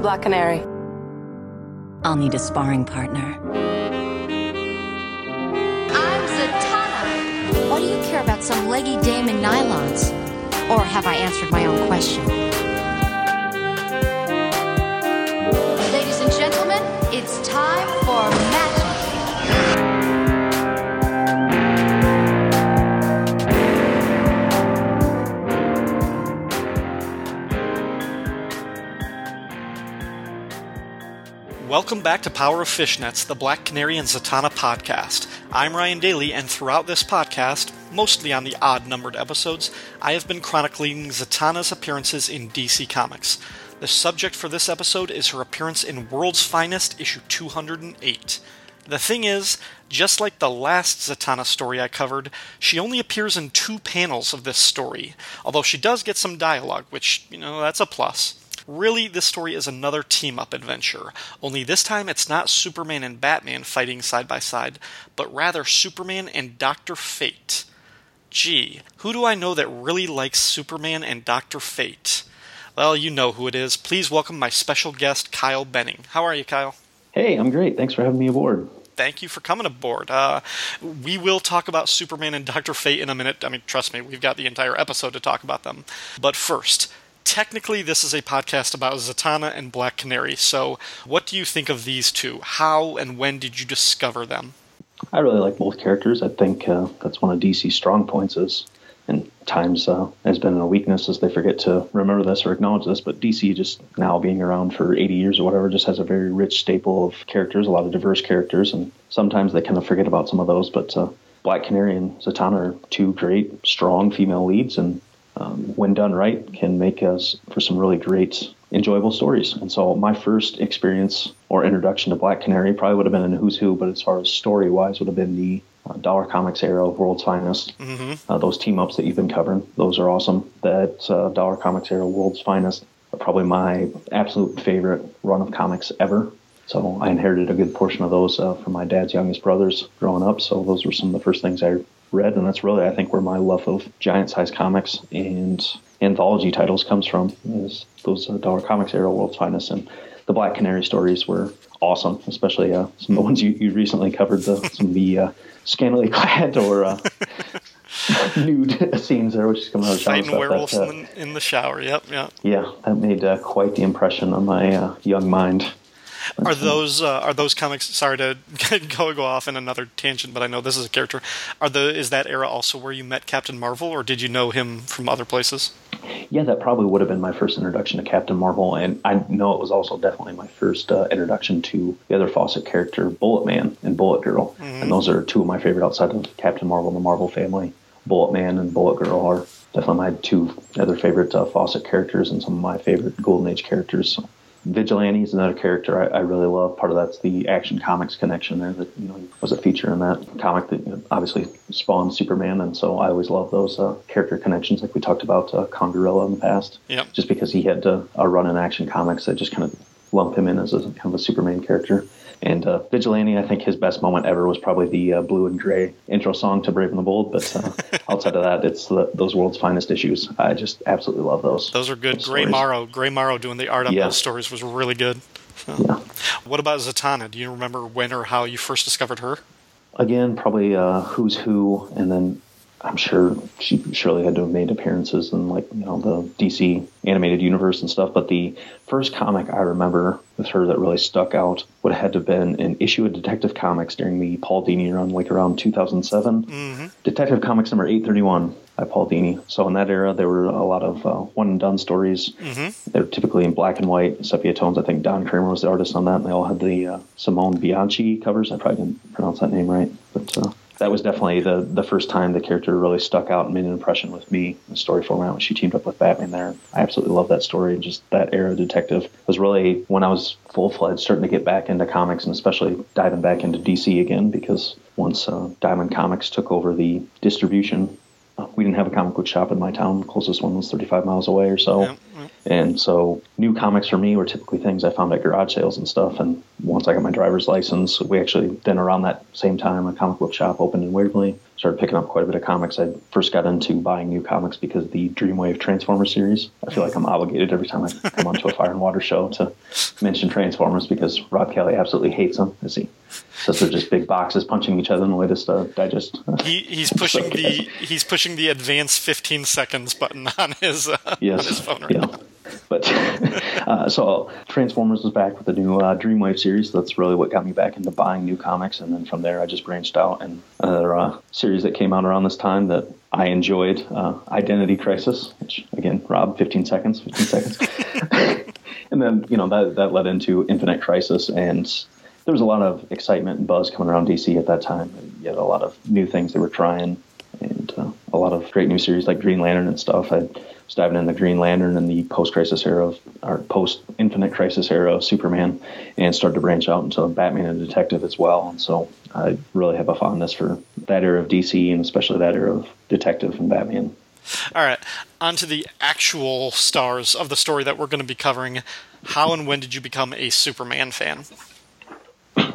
Black Canary. I'll need a sparring partner. I'm Zatanna. Why do you care about some leggy dame in nylons? Or have I answered my own question? Ladies and gentlemen, it's time Welcome back to Power of Fishnets, the Black Canary and Zatanna podcast. I'm Ryan Daly, and throughout this podcast, mostly on the odd numbered episodes, I have been chronicling Zatanna's appearances in DC Comics. The subject for this episode is her appearance in World's Finest, issue 208. The thing is, just like the last Zatanna story I covered, she only appears in two panels of this story, although she does get some dialogue, which, you know, that's a plus. Really, this story is another team up adventure, only this time it's not Superman and Batman fighting side by side, but rather Superman and Dr. Fate. Gee, who do I know that really likes Superman and Dr. Fate? Well, you know who it is. Please welcome my special guest, Kyle Benning. How are you, Kyle? Hey, I'm great. Thanks for having me aboard. Thank you for coming aboard. Uh, we will talk about Superman and Dr. Fate in a minute. I mean, trust me, we've got the entire episode to talk about them. But first, technically this is a podcast about Zatanna and Black Canary. So, what do you think of these two? How and when did you discover them? I really like both characters. I think uh, that's one of DC's strong points is, and times uh, has been a weakness as they forget to remember this or acknowledge this. But DC just now being around for 80 years or whatever just has a very rich staple of characters, a lot of diverse characters, and sometimes they kind of forget about some of those. But uh, Black Canary and Zatanna are two great, strong female leads, and um, when done right, can make us for some really great, enjoyable stories. And so, my first experience or introduction to Black Canary probably would have been in Who's Who, but as far as story wise, would have been the uh, Dollar Comics era of World's Finest. Mm-hmm. Uh, those team ups that you've been covering, those are awesome. That uh, Dollar Comics era World's Finest are probably my absolute favorite run of comics ever. So I inherited a good portion of those uh, from my dad's youngest brothers growing up. So those were some of the first things I read, and that's really I think where my love of giant size comics and anthology titles comes from is those uh, Dollar Comics era World's Finest and the Black Canary stories were awesome, especially uh, some of the ones you, you recently covered, the, some of the uh, scantily clad or uh, nude scenes there, which is coming out of the shower. Fighting stuff. werewolves That, uh, in, the, in the shower. Yep, yeah. yeah, that made uh, quite the impression on my uh, young mind. Are those uh, are those comics? Sorry to go go off in another tangent, but I know this is a character. Are the is that era also where you met Captain Marvel, or did you know him from other places? Yeah, that probably would have been my first introduction to Captain Marvel, and I know it was also definitely my first uh, introduction to the other Fawcett character, Bullet Man and Bullet Girl, and those are two of my favorite outside of Captain Marvel and the Marvel family. Bullet Man and Bullet Girl are definitely my two other favorite uh, Fawcett characters and some of my favorite Golden Age characters. So, Vigilante is another character I, I really love. Part of that's the Action Comics connection there that you know was a feature in that comic that you know, obviously spawned Superman, and so I always love those uh, character connections, like we talked about uh, in the past. Yep. Just because he had uh, a run in Action Comics that just kind of lump him in as a kind of a Superman character. And uh, Vigilante, I think his best moment ever was probably the uh, Blue and Gray intro song to Brave and the Bold. But uh, outside of that, it's the, those world's finest issues. I just absolutely love those. Those are good. Those Gray stories. Morrow, Gray Morrow doing the art on Yeah. those stories was really good. So. Yeah. What about Zatanna? Do you remember when or how you first discovered her? Again, probably uh, Who's Who, and then I'm sure she surely had to have made appearances in like you know the DC animated universe and stuff. But the first comic I remember with her that really stuck out would have had to have been an issue of Detective Comics during the Paul Dini run, like around 2007. Mm-hmm. Detective Comics number 831 by Paul Dini. So in that era, there were a lot of uh, one and done stories. Mm-hmm. They're typically in black and white, sepia tones. I think Don Kramer was the artist on that, and they all had the uh, Simone Bianchi covers. I probably didn't pronounce that name right, but uh, that was definitely the the first time the character really stuck out and made an impression with me. In the story format when she teamed up with Batman there, I absolutely love that story. And just that era detective was really when I was full fledged starting to get back into comics and especially diving back into DC again because once uh, Diamond Comics took over the distribution. uh, We didn't have a comic book shop in my town. The closest one was 35 miles away or so yeah. And so new comics for me were typically things I found at garage sales and stuff. And once I got my driver's license, we actually then around that same time a comic book shop opened in Waverly. Started picking up quite a bit of comics. I first got into buying new comics because the Dreamwave Transformers series. I feel like I'm obligated every time I come onto a Fire and Water show to mention Transformers because Rob Kelly absolutely hates them. As he says they're just big boxes punching each other in the latest uh, digest. He, he's pushing the he's pushing the advanced 15 seconds button on his uh, yes, on his phone right yeah. now. But uh, so Transformers was back with the new uh, Dreamwave series. That's really what got me back into buying new comics, and then from there I just branched out. And another uh, series that came out around this time that I enjoyed, uh, Identity Crisis, which again, Rob, 15 seconds, 15 seconds. and then you know that that led into Infinite Crisis, and there was a lot of excitement and buzz coming around DC at that time. You had a lot of new things they were trying, and uh, a lot of great new series like Green Lantern and stuff. I was diving in the Green Lantern and the post-crisis era, of, or post-Infinite Crisis era of Superman, and started to branch out into Batman and Detective as well. And so I really have a fondness for that era of DC and especially that era of Detective and Batman. All right, on to the actual stars of the story that we're going to be covering. How and when did you become a Superman fan?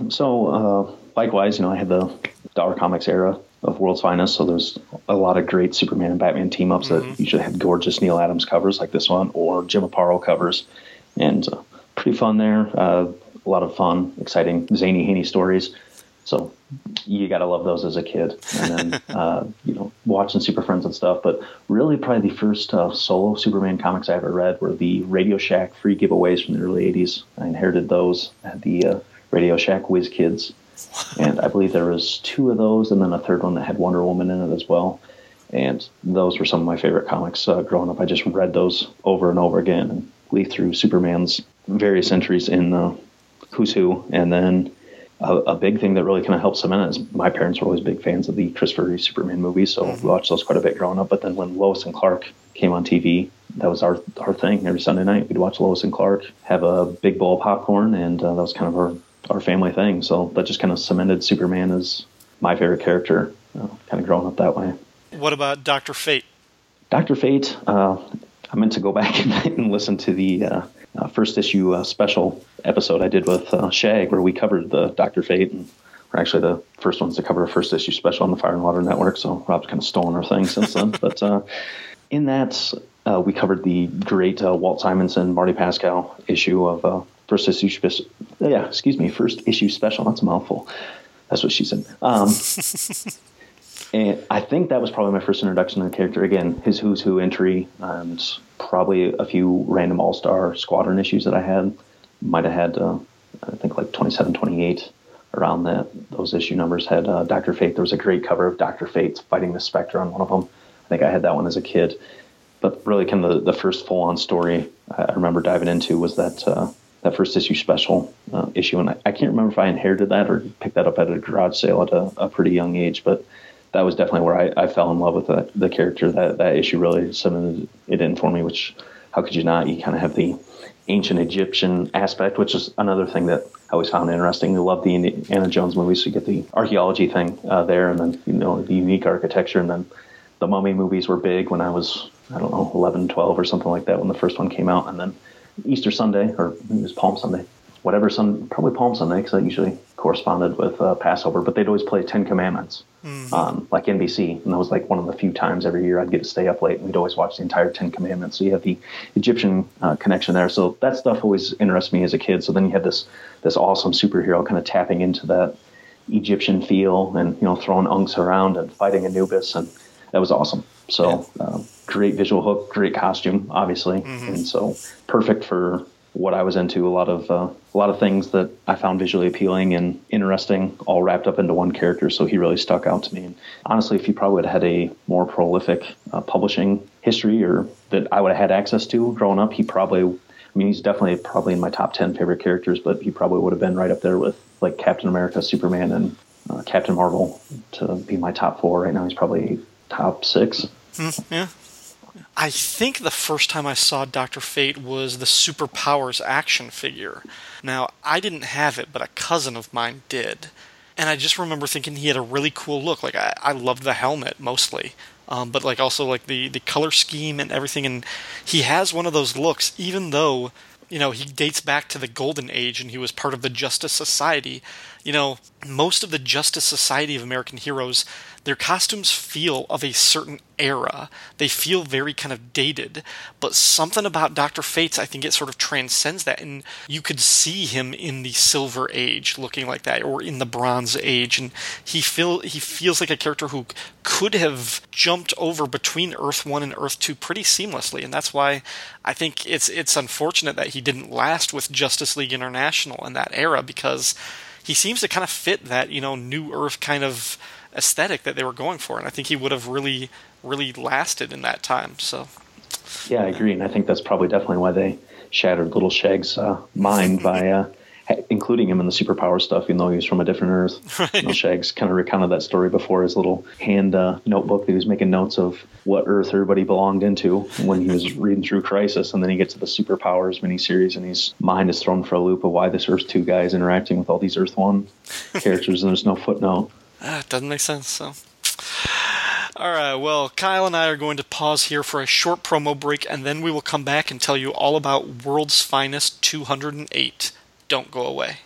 So uh, likewise, you know, I had the Dollar Comics era of World's Finest, so there's a lot of great Superman and Batman team ups that usually had gorgeous Neal Adams covers like this one, or Jim Aparo covers, and uh, pretty fun there. Uh, a lot of fun, exciting, zany, Haney stories. So you gotta love those as a kid, and then uh, you know watching Super Friends and stuff. But really, probably the first uh, solo Superman comics I ever read were the Radio Shack free giveaways from the early '80s. I inherited those. at the uh, Radio Shack Whiz Kids, and I believe there was two of those, and then a third one that had Wonder Woman in it as well. And those were some of my favorite comics uh, growing up. I just read those over and over again and leafed through Superman's various entries in uh, Who's Who, and then a, a big thing that really kind of helped cement it is my parents were always big fans of the Christopher Reeve Superman movies, so we watched those quite a bit growing up. But then when Lois and Clark came on TV, that was our our thing every Sunday night. We'd watch Lois and Clark, have a big bowl of popcorn, and uh, that was kind of our our family thing. So that just kind of cemented Superman as my favorite character, uh, kind of growing up that way. What about Doctor Fate? Doctor Fate, uh, I meant to go back and listen to the uh, uh, first issue uh, special episode I did with uh, Shag, where we covered the Doctor Fate, and we're actually the first ones to cover a first issue special on the Fire and Water Network. So Rob's kind of stolen our thing since then. but uh, in that, uh, we covered the great uh, Walt Simonson, Marty Pasko issue of uh, first issue. Spe- yeah, excuse me, first issue special. That's a mouthful. That's what she said. Um, and I think that was probably my first introduction to the character. Again, his Who's Who entry, and probably a few random All Star Squadron issues that I had. Might have had, uh, I think, like 27, 28 around that. Those issue numbers had uh, Doctor Fate. There was a great cover of Doctor Fate fighting the Spectre on one of them. I think I had that one as a kid. But really, kind of the, the first full on story I remember diving into was that uh, that first issue special uh, issue, and I, I, can't remember if I inherited that or picked that up at a garage sale at a, a pretty young age, but that was definitely where I, I fell in love with the, the character. That that issue really cemented it in for me. Which how could you not? You kind of have the ancient Egyptian aspect, which is another thing that I always found interesting. I love the Indiana Jones movies. So you get the archaeology thing uh, there, and then you know the unique architecture, and then the Mummy movies were big when I was I don't know 11, 12 or something like that when the first one came out, and then Easter Sunday or it was Palm Sunday, whatever Sun, probably Palm Sunday because that usually corresponded with uh, Passover. But they'd always play Ten Commandments mm-hmm. on like NBC, and that was like one of the few times every year I'd get to stay up late and we'd always watch the entire Ten Commandments. So you have the Egyptian uh, connection there. So that stuff always interests me as a kid. So then you had this this awesome superhero kind of tapping into that Egyptian feel and you know throwing ankhs around and fighting Anubis, and that was awesome. So. Yeah. Uh, great visual hook, great costume, obviously, mm-hmm. and so perfect for what I was into. A lot of uh, a lot of things that I found visually appealing and interesting, all wrapped up into one character. So he really stuck out to me. And honestly, if he probably would have had a more prolific uh, publishing history, or that I would have had access to growing up, he probably. I mean, he's definitely probably in my top ten favorite characters, but he probably would have been right up there with like Captain America, Superman, and uh, Captain Marvel to be my top four. Right now, he's probably top six. Mm, yeah, I think the first time I saw Dr. Fate was the Superpowers action figure. Now, I didn't have it, but a cousin of mine did. And I just remember thinking he had a really cool look. Like, I, I loved the helmet mostly. um, but like also like the the color scheme and everything. And he has one of those looks, even though you know he dates back to the golden age and he was part of the Justice Society. You know, most of the Justice Society of American heroes their costumes feel of a certain era. They feel very kind of dated, but something about Dr. Fate's, I think it sort of transcends that. And you could see him in the Silver Age looking like that, or in the Bronze Age. And he feel he feels like a character who could have jumped over between Earth 1 and Earth 2 pretty seamlessly. And that's why I think it's it's unfortunate that he didn't last with Justice League International in that era because he seems to kind of fit that, you know, new Earth kind of aesthetic that they were going for, and I think he would have really, really lasted in that time. So, yeah, I agree, and I think that's probably definitely why they shattered Little Shag's uh, mind by uh, including him in the superpower stuff, even though he was from a different Earth. Right. Little Shag's kind of recounted that story before his little hand uh, notebook that he was making notes of what Earth everybody belonged into when he was reading through Crisis, and then he gets to the superpowers miniseries, and his mind is thrown for a loop of why this Earth Two guy is interacting with all these Earth One characters, and there's no footnote. Ah, it doesn't make sense. So. All right, well, Kyle and I are going to pause here for a short promo break, and then we will come back and tell you all about World's Finest 208. Don't go away.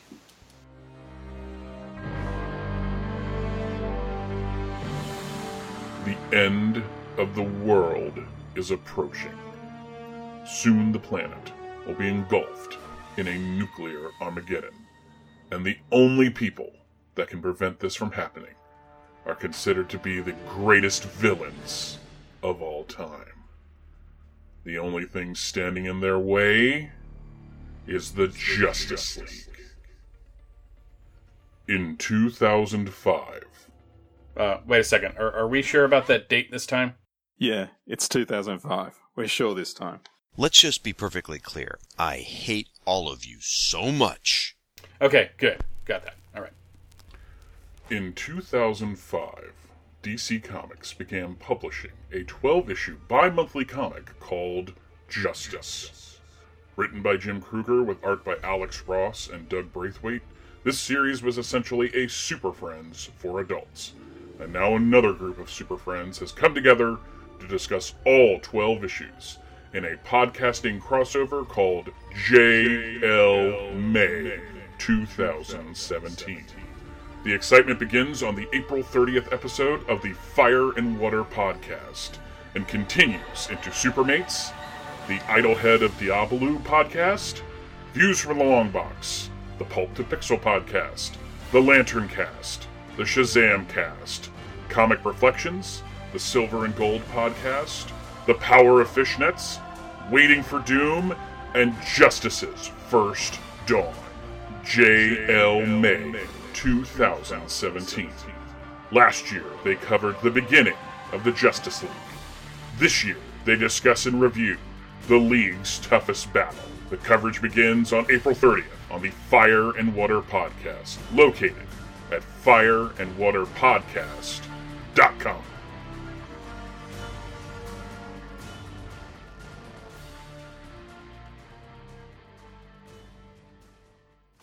The end of the world is approaching. Soon the planet will be engulfed in a nuclear Armageddon, and the only people that can prevent this from happening are considered to be the greatest villains of all time. The only thing standing in their way is the Justice League. In 2005. Uh, wait a second. Are, are we sure about that date this time? Yeah, it's 2005. We're sure this time. Let's just be perfectly clear. I hate all of you so much. Okay, good. Got that. All right. In 2005, DC Comics began publishing a 12 issue bi monthly comic called Justice. Written by Jim Krueger with art by Alex Ross and Doug Braithwaite, this series was essentially a Super Friends for adults. And now another group of Super Friends has come together to discuss all 12 issues in a podcasting crossover called JL May 2017. The excitement begins on the April 30th episode of the Fire and Water podcast and continues into Supermates, the Idol-Head of Diabolu podcast, Views from the Long Box, the Pulp to Pixel podcast, the Lantern Cast, the Shazam Cast, Comic Reflections, the Silver and Gold podcast, the Power of Fishnets, Waiting for Doom, and Justice's First Dawn. J.L. May. 2017. Last year, they covered the beginning of the Justice League. This year, they discuss and review the League's toughest battle. The coverage begins on April 30th on the Fire and Water Podcast, located at fireandwaterpodcast.com.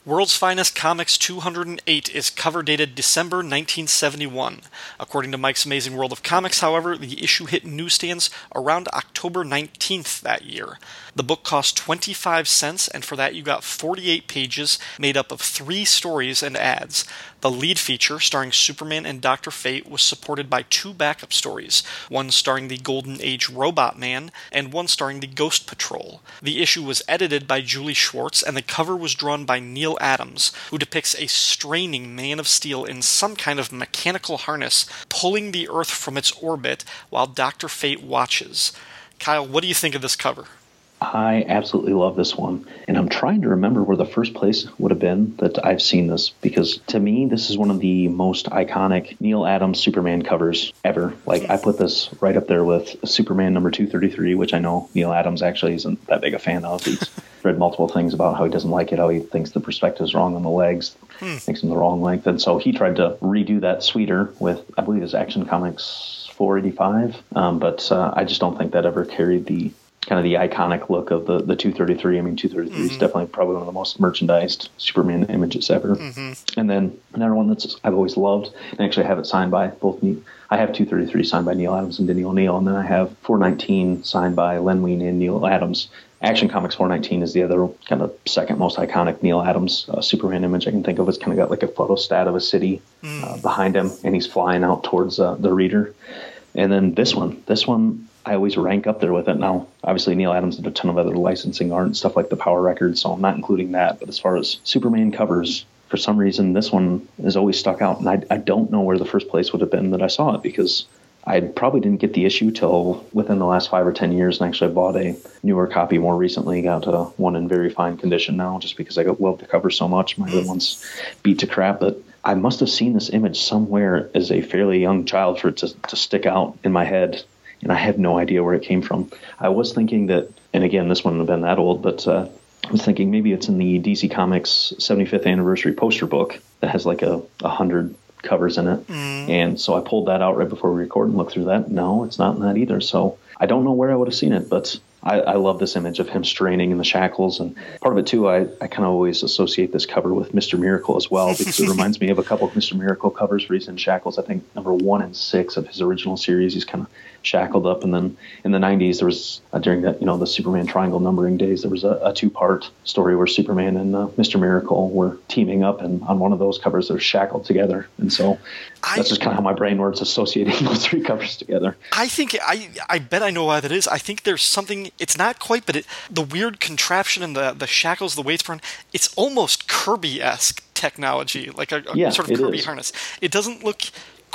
World's Finest Comics 208 is cover dated December 1971. According to Mike's Amazing World of Comics, however, the issue hit newsstands around October 19th that year. The book cost 25 cents, and for that you got 48 pages made up of three stories and ads. The lead feature, starring Superman and Dr. Fate, was supported by two backup stories, one starring the Golden Age Robot Man, and one starring the Ghost Patrol. The issue was edited by Julie Schwartz, and the cover was drawn by Neal Adams, who depicts a straining Man of Steel in some kind of mechanical harness pulling the Earth from its orbit while Dr. Fate watches. Kyle, what do you think of this cover? I absolutely love this one. And I'm trying to remember where the first place would have been that I've seen this because to me, this is one of the most iconic Neal Adams Superman covers ever. Like, I put this right up there with Superman number 233, which I know Neal Adams actually isn't that big a fan of. He's read multiple things about how he doesn't like it, how he thinks the perspective is wrong on the legs, hmm. makes them the wrong length. And so he tried to redo that sweeter with, I believe, his Action Comics 485. Um, but uh, I just don't think that ever carried the kind of the iconic look of the, the 233. I mean, 233 is definitely probably one of the most merchandised Superman images ever. And then another one that's I've always loved, and actually I have it signed by both me. I have 233 signed by Neal Adams and Denny O'Neil, and then I have 419 signed by Len Wein and Neal Adams. Action Comics 419 is the other kind of second most iconic Neal Adams uh, Superman image I can think of. It's kind of got like a photostat of a city uh, behind him, and he's flying out towards uh, the reader. And then this one, this one, I always rank up there with it. Now, obviously, Neal Adams did a ton of other licensing art and stuff like the Power Records, so I'm not including that. But as far as Superman covers, for some reason, this one has always stuck out, and I, I don't know where the first place would have been that I saw it because I probably didn't get the issue till within the last five or ten years, and actually I bought a newer copy more recently. Got one in very fine condition now, just because I got love the cover so much. My other one's beat to crap, but I must have seen this image somewhere as a fairly young child for it to, to stick out in my head, and I have no idea where it came from. I was thinking that, and again, this wouldn't have been that old, but uh, I was thinking maybe it's in the DC Comics 75th anniversary poster book that has like a, a hundred covers in it. And so I pulled that out right before we record and looked through that. No, it's not in that either. So I don't know where I would have seen it, but I, I love this image of him straining in the shackles. And part of it, too, I, I kind of always associate this cover with Mr. Miracle as well, because it reminds me of a couple of Mr. Miracle covers where he's in shackles. I think number one and six of his original series, he's kind of shackled up. And then in the 90s, there was, uh, during that, you know, the Superman triangle numbering days, there was a, a two part story where Superman and uh, Mr. Miracle were teaming up. And on one of those covers, they're shackled together. And so I- that's just kind of how my brain works, associating those three covers together. I think I I bet I know why that is. I think there's something. It's not quite, but it, the weird contraption and the the shackles, the weights burn. It's almost Kirby esque technology, like a, a Yeah, sort of Kirby is. harness. It doesn't look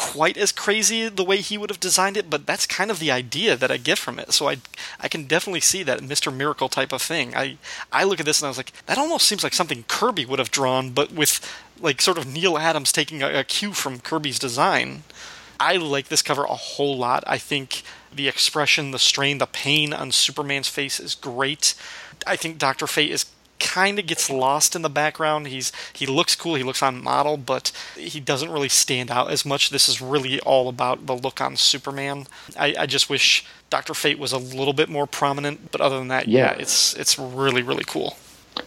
quite as crazy the way he would have designed it, but that's kind of the idea that I get from it. So I I can definitely see that Mr. Miracle type of thing. I I look at this and I was like, that almost seems like something Kirby would have drawn, but with like sort of Neal Adams taking a, a cue from Kirby's design. I like this cover a whole lot. I think the expression, the strain, the pain on Superman's face is great. I think Doctor Fate is kind of gets lost in the background. He's he looks cool, he looks on model, but he doesn't really stand out as much. This is really all about the look on Superman. I, I just wish Doctor Fate was a little bit more prominent, but other than that, yeah, Yeah. it's it's really really cool.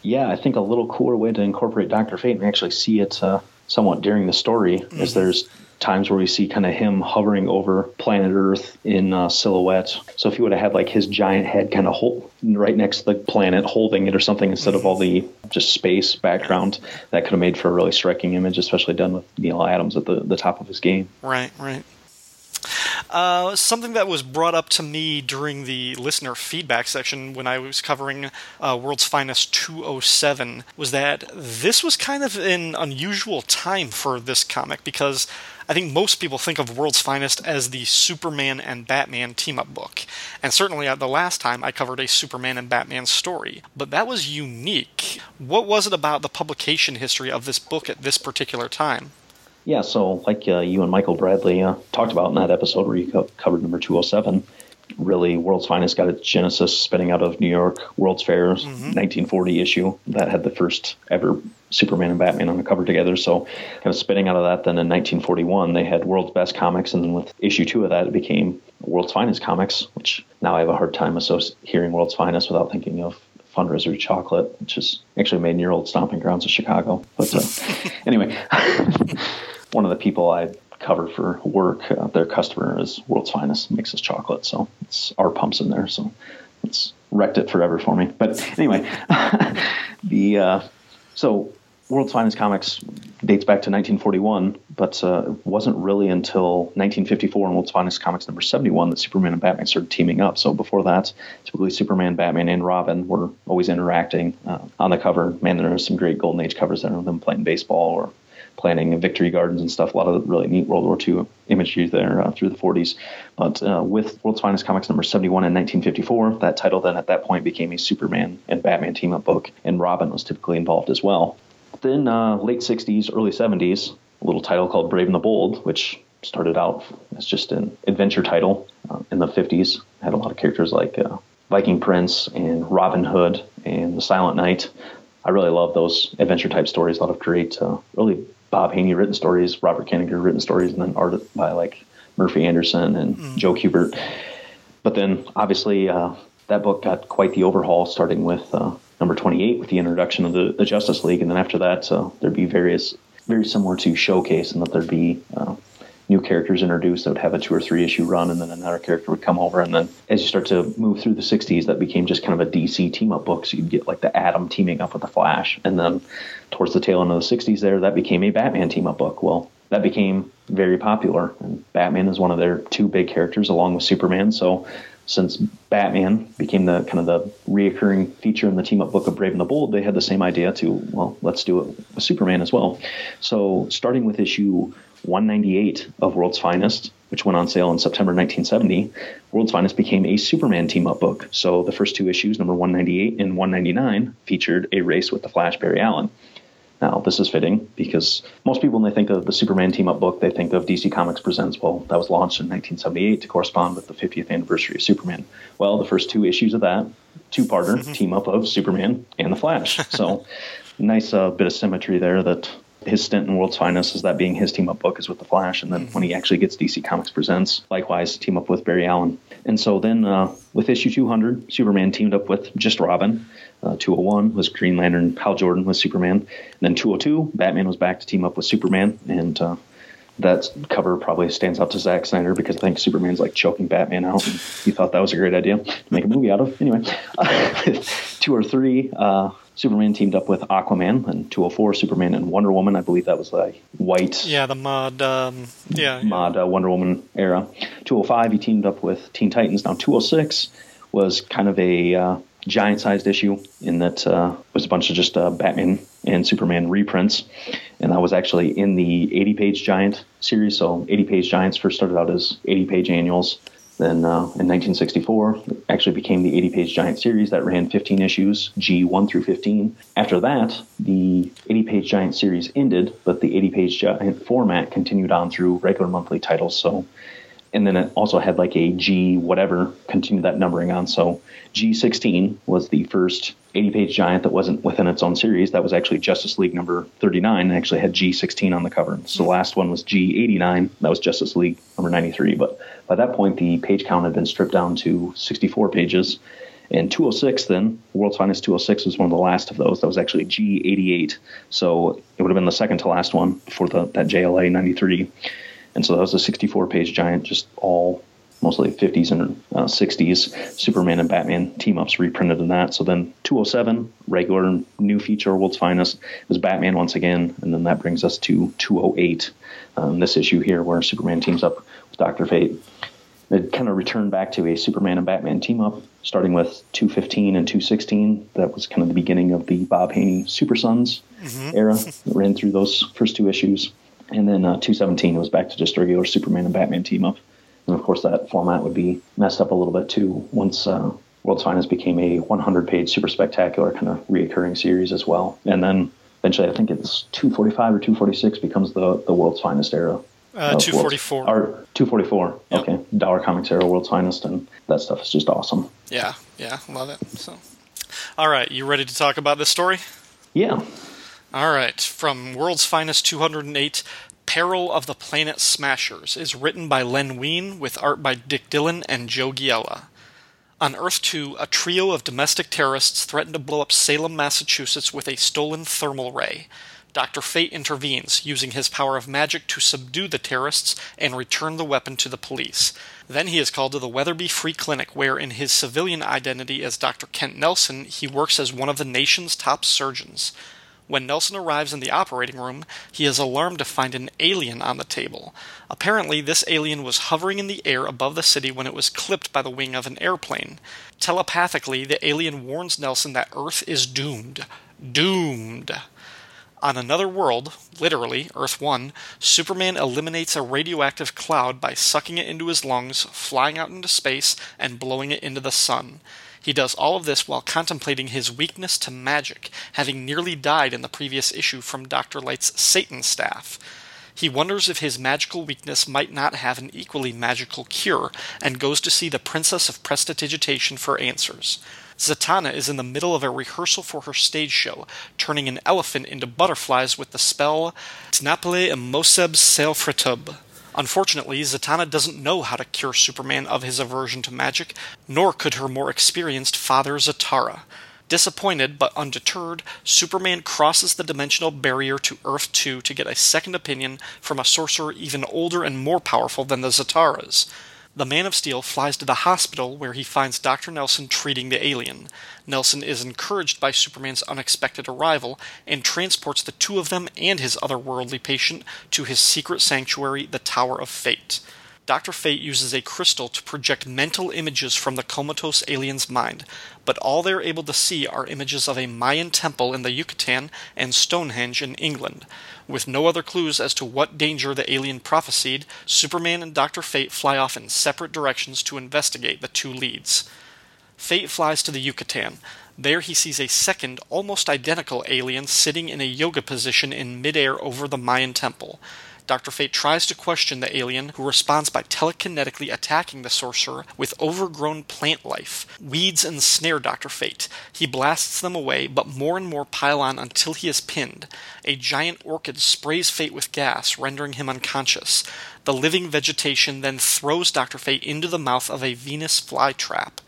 Yeah, I think a little cooler way to incorporate Doctor Fate and actually see it uh, somewhat during the story is there's times where we see kind of him hovering over planet Earth in uh, silhouette. So if you would have had like his giant head kind of hold, right next to the planet holding it or something instead of all the just space background, that could have made for a really striking image, especially done with Neal Adams at the, the top of his game. Right, right. Uh, something that was brought up to me during the listener feedback section when I was covering uh, World's Finest 207 was that this was kind of an unusual time for this comic because I think most people think of World's Finest as the Superman and Batman team up book. And certainly uh, the last time I covered a Superman and Batman story. But that was unique. What was it about the publication history of this book at this particular time? Yeah, so like uh, you and Michael Bradley uh, talked about in that episode where you co- covered number 207, really World's Finest got its genesis spinning out of New York World's Fair's 1940 issue that had the first ever Superman and Batman on the cover together. So kind of spinning out of that, then in 1941 they had World's Best Comics, and then with issue two of that it became World's Finest Comics, which now I have a hard time associ- hearing World's Finest without thinking of fundraiser chocolate, which is actually made in your old stomping grounds of Chicago. But uh, anyway, one of the people I cover for work, uh, their customer is World's Finest, makes us chocolate. So it's our pumps in there. So it's wrecked it forever for me. But anyway, the uh, so World's Finest Comics dates back to 1941, but uh, it wasn't really until 1954 in World's Finest Comics number 71 that Superman and Batman started teaming up. So before that, typically Superman, Batman, and Robin were always interacting uh, on the cover. Man, there are some great Golden Age covers there of them playing baseball or planning victory gardens and stuff. A lot of really neat World War II imagery there uh, through the 40s. But uh, with World's Finest Comics number 71 in 1954, that title then at that point became a Superman and Batman team up book, and Robin was typically involved as well. Then uh, late 60s, early 70s, a little title called Brave and the Bold, which started out as just an adventure title uh, in the 50s. Had a lot of characters like uh, Viking Prince and Robin Hood and the Silent Knight. I really love those adventure type stories. A lot of great, uh, really Bob Haney written stories, Robert Kanigher written stories, and then art by like Murphy Anderson and Joe Kubert. But then obviously, uh, that book got quite the overhaul, starting with uh, number 28 with the introduction of the, the Justice League, and then after that, uh, there'd be various very similar to Showcase, and that there'd be uh, new characters introduced that would have a two or three issue run, and then another character would come over. And then as you start to move through the 60s, that became just kind of a DC team up book. So you'd get like the Atom teaming up with the Flash. And then towards the tail end of the 60s, there, that became a Batman team up book. Well, that became very popular. And Batman is one of their two big characters along with Superman. So since Batman became the kind of the reoccurring feature in the team up book of Brave and the Bold, they had the same idea to, well, let's do it with Superman as well. So starting with issue 198 of World's Finest, which went on sale in September 1970, World's Finest became a Superman team up book. So the first two issues, number 198 and 199, featured a race with the Flash Barry Allen. Now, this is fitting because most people, when they think of the Superman team up book, they think of DC Comics Presents. Well, that was launched in 1978 to correspond with the 50th anniversary of Superman. Well, the first two issues of that, two parter team up of Superman and the Flash. So, nice uh, bit of symmetry there that his stint in World's Finest is that being his team up book is with the Flash, and then when he actually gets DC Comics Presents, likewise team up with Barry Allen. And so then uh, with issue 200, Superman teamed up with just Robin. Uh, 201 was Green Lantern, Hal Jordan was Superman. And then 202, Batman was back to team up with Superman, and uh, that cover probably stands out to Zack Snyder because I think Superman's like choking Batman out. And he thought that was a great idea to make a movie out of. Anyway, or three, uh, Superman teamed up with Aquaman, and 204 Superman and Wonder Woman. I believe that was the white Yeah, the mod. Um, yeah, mod uh, Wonder Woman era. 205 he teamed up with Teen Titans. Now 206 was kind of a uh, giant-sized issue in that uh, was a bunch of just uh, Batman and Superman reprints, and that was actually in the 80-page Giant series. So 80-page Giants first started out as 80-page annuals. Then uh, in 1964, it actually became the 80 page Giant series that ran 15 issues, G1 through 15. After that, the 80 page Giant series ended, but the 80 page Giant format continued on through regular monthly titles. So, and then it also had like a G whatever, continued that numbering on. So, G16 was the first 80 page Giant that wasn't within its own series. That was actually Justice League number 39 and actually had G16 on the cover. So, the last one was G89. That was Justice League number 93. But by that point, the page count had been stripped down to 64 pages. And 206, then, World's Finest 206 was one of the last of those. That was actually G88. So it would have been the second to last one before the, that JLA 93. And so that was a 64 page giant, just all mostly 50s and uh, 60s Superman and Batman team ups reprinted in that. So then 207, regular new feature, World's Finest, was Batman once again. And then that brings us to 208, um, this issue here where Superman teams up with Dr. Fate. It kind of returned back to a Superman and Batman team up, starting with 215 and 216. That was kind of the beginning of the Bob Haney Super Sons era that ran through those first two issues. And then uh, 217 was back to just regular Superman and Batman team up. And of course, that format would be messed up a little bit too once uh, World's Finest became a 100 page super spectacular kind of reoccurring series as well. And then eventually, I think it's 245 or 246 becomes the, the World's Finest era. Uh, 244. World's- Or 244. Yep. Okay. Dollar Comics era, World's Finest. And that stuff is just awesome. Yeah, yeah, love it. So, all right, you ready to talk about this story? Yeah. All right, from World's Finest 208, Peril of the Planet Smashers is written by Len Wein with art by Dick Dillon and Joe Giella. On Earth 2, a trio of domestic terrorists threaten to blow up Salem, Massachusetts with a stolen thermal ray. Dr. Fate intervenes, using his power of magic to subdue the terrorists and return the weapon to the police. Then he is called to the Weatherby Free Clinic, where, in his civilian identity as Dr. Kent Nelson, he works as one of the nation's top surgeons. When Nelson arrives in the operating room, he is alarmed to find an alien on the table. Apparently, this alien was hovering in the air above the city when it was clipped by the wing of an airplane. Telepathically, the alien warns Nelson that Earth is doomed. Doomed. On another world, literally, Earth 1, Superman eliminates a radioactive cloud by sucking it into his lungs, flying out into space, and blowing it into the sun. He does all of this while contemplating his weakness to magic, having nearly died in the previous issue from Dr. Light's Satan staff. He wonders if his magical weakness might not have an equally magical cure, and goes to see the Princess of Prestidigitation for answers. Zatanna is in the middle of a rehearsal for her stage show, turning an elephant into butterflies with the spell Tnapele Moseb Selfretub. Unfortunately, Zatanna doesn't know how to cure Superman of his aversion to magic, nor could her more experienced father Zatara. Disappointed but undeterred, Superman crosses the dimensional barrier to Earth 2 to get a second opinion from a sorcerer even older and more powerful than the Zataras. The Man of Steel flies to the hospital where he finds Dr. Nelson treating the alien. Nelson is encouraged by Superman's unexpected arrival and transports the two of them and his otherworldly patient to his secret sanctuary, the Tower of Fate. Dr. Fate uses a crystal to project mental images from the comatose alien's mind, but all they're able to see are images of a Mayan temple in the Yucatan and Stonehenge in England. With no other clues as to what danger the alien prophesied, Superman and Dr. Fate fly off in separate directions to investigate the two leads. Fate flies to the Yucatan. There he sees a second, almost identical alien sitting in a yoga position in midair over the Mayan temple. Dr. Fate tries to question the alien, who responds by telekinetically attacking the sorcerer with overgrown plant life. Weeds ensnare Dr. Fate. He blasts them away, but more and more pile on until he is pinned. A giant orchid sprays Fate with gas, rendering him unconscious. The living vegetation then throws Dr. Fate into the mouth of a Venus flytrap.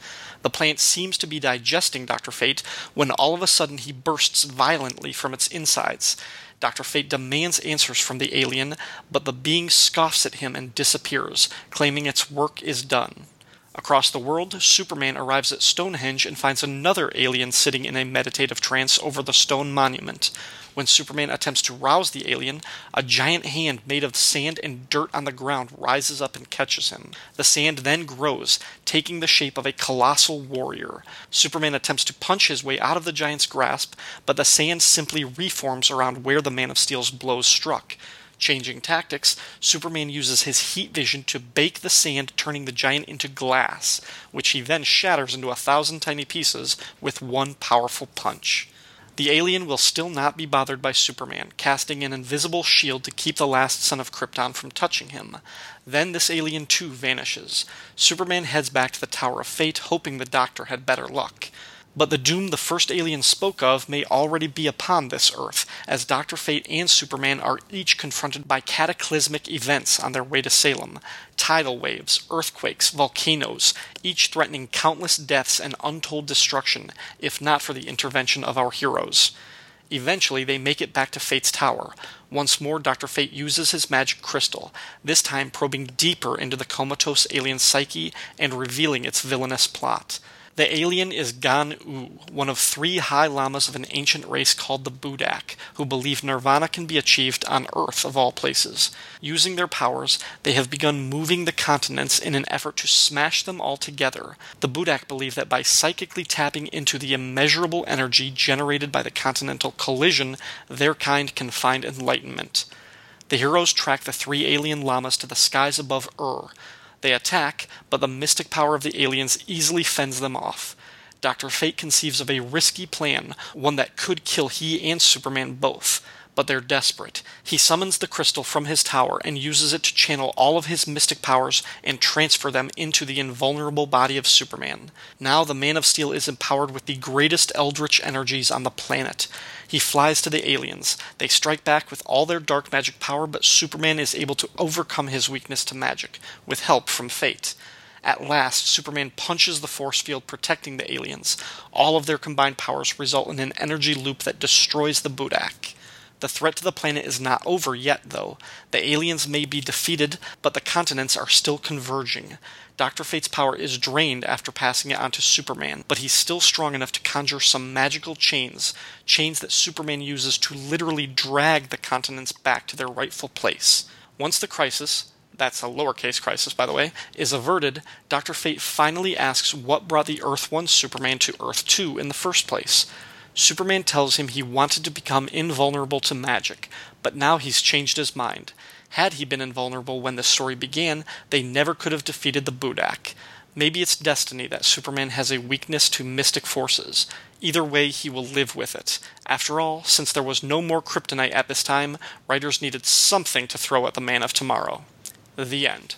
The plant seems to be digesting Dr. Fate when all of a sudden he bursts violently from its insides. Dr. Fate demands answers from the alien, but the being scoffs at him and disappears, claiming its work is done. Across the world, Superman arrives at Stonehenge and finds another alien sitting in a meditative trance over the stone monument. When Superman attempts to rouse the alien, a giant hand made of sand and dirt on the ground rises up and catches him. The sand then grows, taking the shape of a colossal warrior. Superman attempts to punch his way out of the giant's grasp, but the sand simply reforms around where the Man of Steel's blows struck. Changing tactics, Superman uses his heat vision to bake the sand, turning the giant into glass, which he then shatters into a thousand tiny pieces with one powerful punch. The alien will still not be bothered by Superman, casting an invisible shield to keep the last son of Krypton from touching him. Then this alien too vanishes. Superman heads back to the Tower of Fate, hoping the Doctor had better luck. But the doom the first alien spoke of may already be upon this Earth, as Dr. Fate and Superman are each confronted by cataclysmic events on their way to Salem tidal waves, earthquakes, volcanoes, each threatening countless deaths and untold destruction, if not for the intervention of our heroes. Eventually, they make it back to Fate's tower. Once more, Dr. Fate uses his magic crystal, this time probing deeper into the comatose alien psyche and revealing its villainous plot. The alien is Gan U, one of three high lamas of an ancient race called the Budak, who believe nirvana can be achieved on Earth of all places. Using their powers, they have begun moving the continents in an effort to smash them all together. The Budak believe that by psychically tapping into the immeasurable energy generated by the continental collision, their kind can find enlightenment. The heroes track the three alien lamas to the skies above Ur. They attack, but the mystic power of the aliens easily fends them off. Dr. Fate conceives of a risky plan, one that could kill he and Superman both. But they're desperate. He summons the crystal from his tower and uses it to channel all of his mystic powers and transfer them into the invulnerable body of Superman. Now the Man of Steel is empowered with the greatest eldritch energies on the planet. He flies to the aliens. They strike back with all their dark magic power, but Superman is able to overcome his weakness to magic, with help from Fate. At last, Superman punches the force field protecting the aliens. All of their combined powers result in an energy loop that destroys the Budak. The threat to the planet is not over yet, though. The aliens may be defeated, but the continents are still converging. Dr. Fate's power is drained after passing it on to Superman, but he's still strong enough to conjure some magical chains, chains that Superman uses to literally drag the continents back to their rightful place. Once the crisis, that's a lowercase crisis, by the way, is averted, Dr. Fate finally asks what brought the Earth 1 Superman to Earth 2 in the first place. Superman tells him he wanted to become invulnerable to magic, but now he's changed his mind. Had he been invulnerable when the story began, they never could have defeated the Budak. Maybe it's destiny that Superman has a weakness to mystic forces. Either way, he will live with it. After all, since there was no more kryptonite at this time, writers needed something to throw at the man of tomorrow. The end.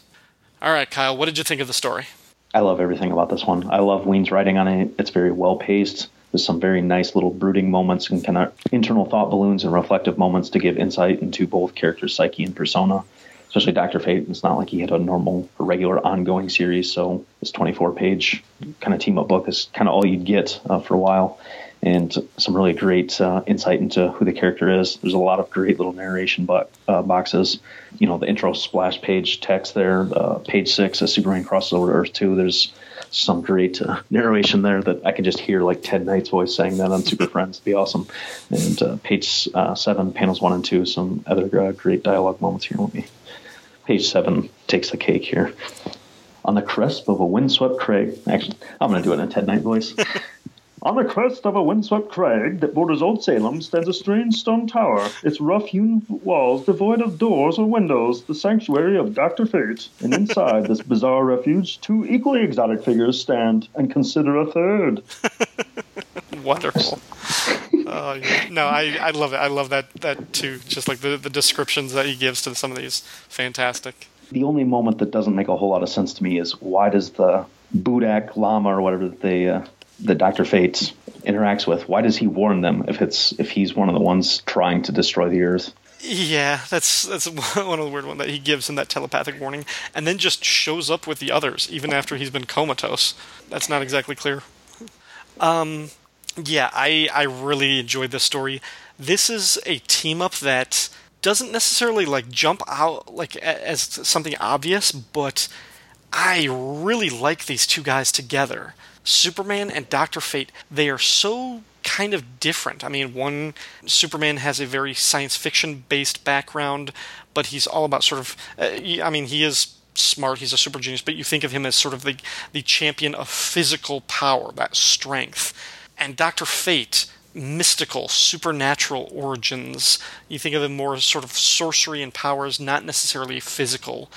All right, Kyle, what did you think of the story? I love everything about this one. I love Wein's writing on it. It's very well paced. There's some very nice little brooding moments and kind of internal thought balloons and reflective moments to give insight into both characters' psyche and persona. especially Doctor Fate. It's not like he had a normal, or regular, ongoing series. So this 24 page kind of team up book is kind of all you'd get uh, for a while and some really great uh, insight into who the character is. There's a lot of great little narration bo- uh, boxes. You know, the intro splash page text there, uh, page six, as Superman crosses over to Earth 2. There's some great uh, narration there that I can just hear like Ted Knight's voice saying that on Super Friends. It'd be awesome. And uh, page uh, seven, panels one and two, some other great dialogue moments here. Let me. Page seven takes the cake here. On the crest of a windswept crag. Actually, I'm going to do it in a Ted Knight voice. On the crest of a windswept crag that borders Old Salem stands a strange stone tower, its rough hewn walls devoid of doors or windows, the sanctuary of Dr. Fate. And inside this bizarre refuge, two equally exotic figures stand and consider a third. Wonderful. Oh. No, I, I love it. I love that, that too. Just like the, the descriptions that he gives to some of these. Fantastic. The only moment that doesn't make a whole lot of sense to me is why does the Budak Lama or whatever they uh, that Doctor Fate interacts with, why does he warn them if it's if he's one of the ones trying to destroy the Earth? Yeah, that's that's one of the weird ones that he gives in that telepathic warning, and then just shows up with the others even after he's been comatose. That's not exactly clear. Um, yeah, I I really enjoyed this story. This is a team up that doesn't necessarily like jump out like as something obvious, but I really like these two guys together. Superman and Doctor Fate, they are so kind of different. I mean, one Superman has a very science fiction based background, but he's all about sort of. Uh, I mean, he is smart. He's a super genius, but you think of him as sort of the the champion of physical power, that strength. And Doctor Fate, mystical, supernatural origins. You think of him more as sort of sorcery and powers, not necessarily physical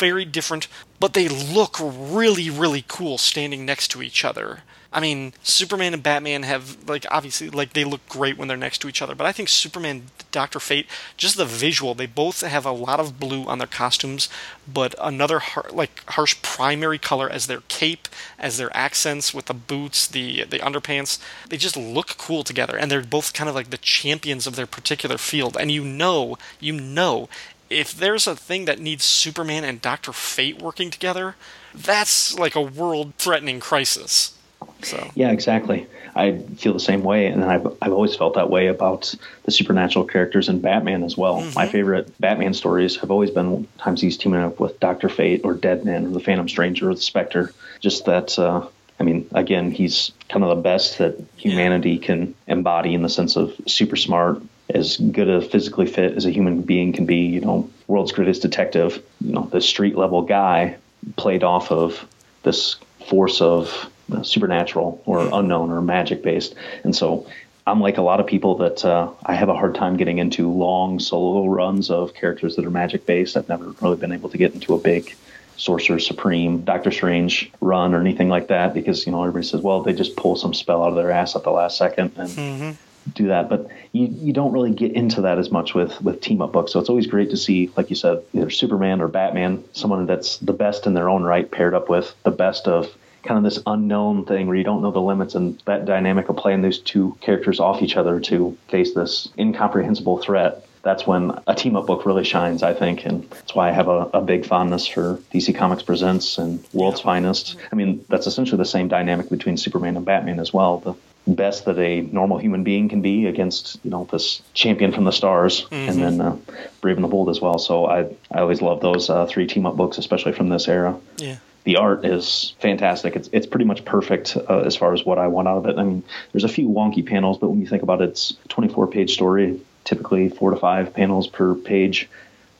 very different, but they look really, really cool standing next to each other. I mean, Superman and Batman have like obviously like they look great when they're next to each other, but I think Superman, Doctor Fate, just the visual, they both have a lot of blue on their costumes, but another har- like harsh primary color as their cape, as their accents with the boots, the the underpants. They just look cool together, and they're both kind of like the champions of their particular field. And you know, you know, if there's a thing that needs Superman and Doctor Fate working together, that's like a world-threatening crisis. So yeah, exactly. I feel the same way, and I've I've always felt that way about the supernatural characters in Batman as well. Mm-hmm. My favorite Batman stories have always been times he's teaming up with Doctor Fate or Deadman or the Phantom Stranger or the Spectre. Just that. Uh, I mean, again, he's kind of the best that humanity can embody in the sense of super smart, as good a physically fit as a human being can be, you know, world's greatest detective, you know, the street level guy played off of this force of supernatural or unknown or magic based. And so I'm like a lot of people that uh, I have a hard time getting into long solo runs of characters that are magic based. I've never really been able to get into a big Sorcerer Supreme, Doctor Strange run or anything like that because you know everybody says, well, they just pull some spell out of their ass at the last second, and mm-hmm do that. But you, you don't really get into that as much with, with team up books. So it's always great to see, like you said, either Superman or Batman, someone that's the best in their own right, paired up with the best of kind of this unknown thing where you don't know the limits and that dynamic of playing those two characters off each other to face this incomprehensible threat. That's when a team up book really shines, I think, and that's why I have a, a big fondness for DC Comics Presents and World's Finest. I mean, that's essentially the same dynamic between Superman and Batman as well. The best that a normal human being can be against you know this champion from the stars mm-hmm. and then uh, brave and the bold as well so i i always love those uh, three team up books especially from this era yeah the art is fantastic. It's it's pretty much perfect uh, as far as what I want out of it. I mean, there's a few wonky panels, but when you think about it, it's 24 page story, typically four to five panels per page.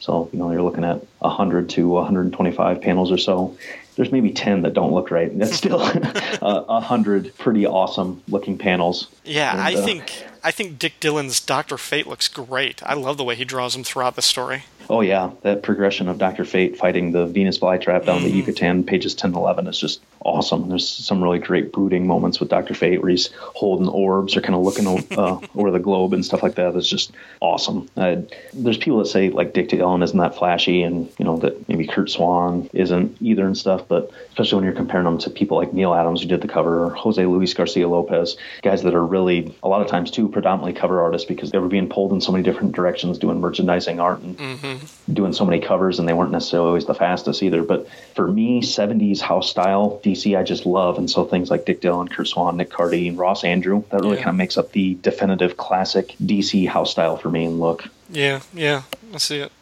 So you know you're looking at 100 to 125 panels or so, there's maybe 10 that don't look right. That's still a uh, hundred pretty awesome looking panels. Yeah, and, I uh, think I think Dick Dillon's Doctor Fate looks great. I love the way he draws them throughout the story. Oh yeah, that progression of Doctor Fate fighting the Venus flytrap down mm-hmm. the Yucatan, pages 10 and 11 is just awesome. There's some really great brooding moments with Doctor Fate where he's holding orbs or kind of looking uh, over the globe and stuff like that. It's just awesome. Uh, there's people that say like Dick Dillon isn't that flashy, and you know that maybe Curt Swan isn't either and stuff. But especially when you're comparing them to people like Neal Adams who did the cover, or Jose Luis Garcia Lopez, guys that are really a lot of times too predominantly cover artists because they were being pulled in so many different directions doing merchandising art and. Mm-hmm doing so many covers, and they weren't necessarily always the fastest either. But for me, 70s house style DC, I just love. And so things like Dick Dillon, Curt Swan, Nick Cardy, and Ross Andru, that really Yeah. kind of makes up the definitive classic DC house style for me and look. Yeah, yeah, I see it.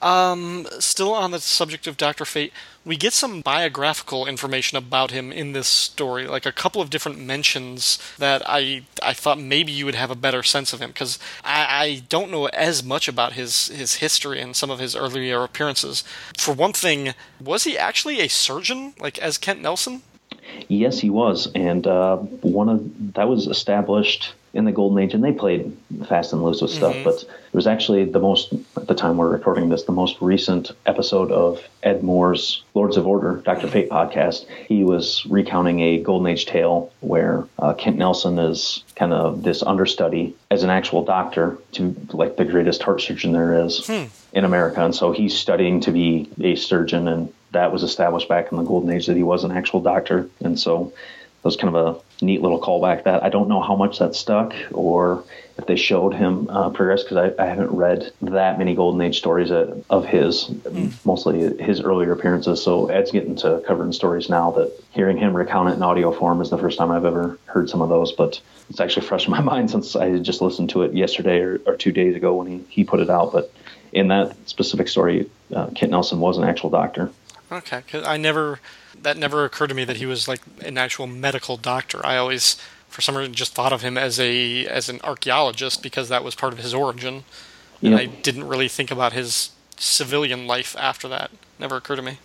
Um, still on the subject of Doctor Fate, we get some biographical information about him in this story, like a couple of different mentions that I I thought maybe you would have a better sense of him because I, I don't know as much about his his history and some of his earlier appearances. For one thing, was he actually a surgeon, like as Kent Nelson? Yes, he was, and uh, one of that was established in the Golden Age, and they played fast and loose with stuff. Mm-hmm. But it was actually the most at the time we're recording this, the most recent episode of Ed Moore's Lords of Order, Doctor mm-hmm. Fate podcast. He was recounting a Golden Age tale where uh, Kent Nelson is kind of this understudy as an actual doctor to like the greatest heart surgeon there is hmm. in America, and so he's studying to be a surgeon and that was established back in the golden age that he was an actual doctor and so that was kind of a neat little callback that i don't know how much that stuck or if they showed him uh, progress because I, I haven't read that many golden age stories of of his mostly his earlier appearances. So ed's getting to covering stories now that hearing him recount it in audio form is the first time i've ever heard some of those but it's actually fresh in my mind since i just listened to it yesterday or, or two days ago when he, he put it out. But in that specific story uh, kent nelson was an actual doctor Okay, 'cause I never that never occurred to me that he was like an actual medical doctor. I always, for some reason, just thought of him as a as an archaeologist because that was part of his origin, and Yep. I didn't really think about his civilian life after that. Never occurred to me.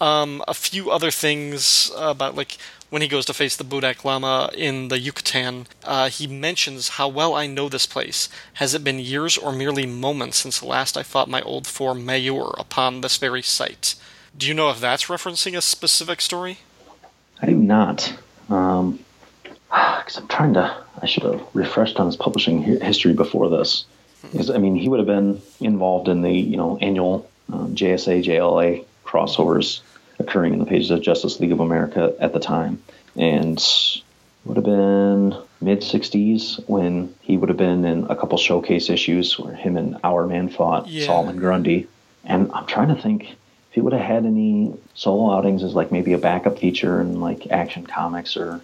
Um, a few other things about like when he goes to face the Budak Lama in the Yucatan, uh, he mentions how well I know this place. Has it been years or merely moments since last I fought my old foe Mayur upon this very site? Do you know if that's referencing a specific story? I do not. Um, because I'm trying to. I should have refreshed on his publishing history before this. Because I mean, he would have been involved in the you know annual um, JSA JLA crossovers occurring in the pages of Justice League of America at the time, and would have been mid 60s when he would have been in a couple showcase issues where him and Hourman fought Yeah. Solomon Grundy. And I'm trying to think if he would have had any solo outings as like maybe a backup feature in like Action Comics or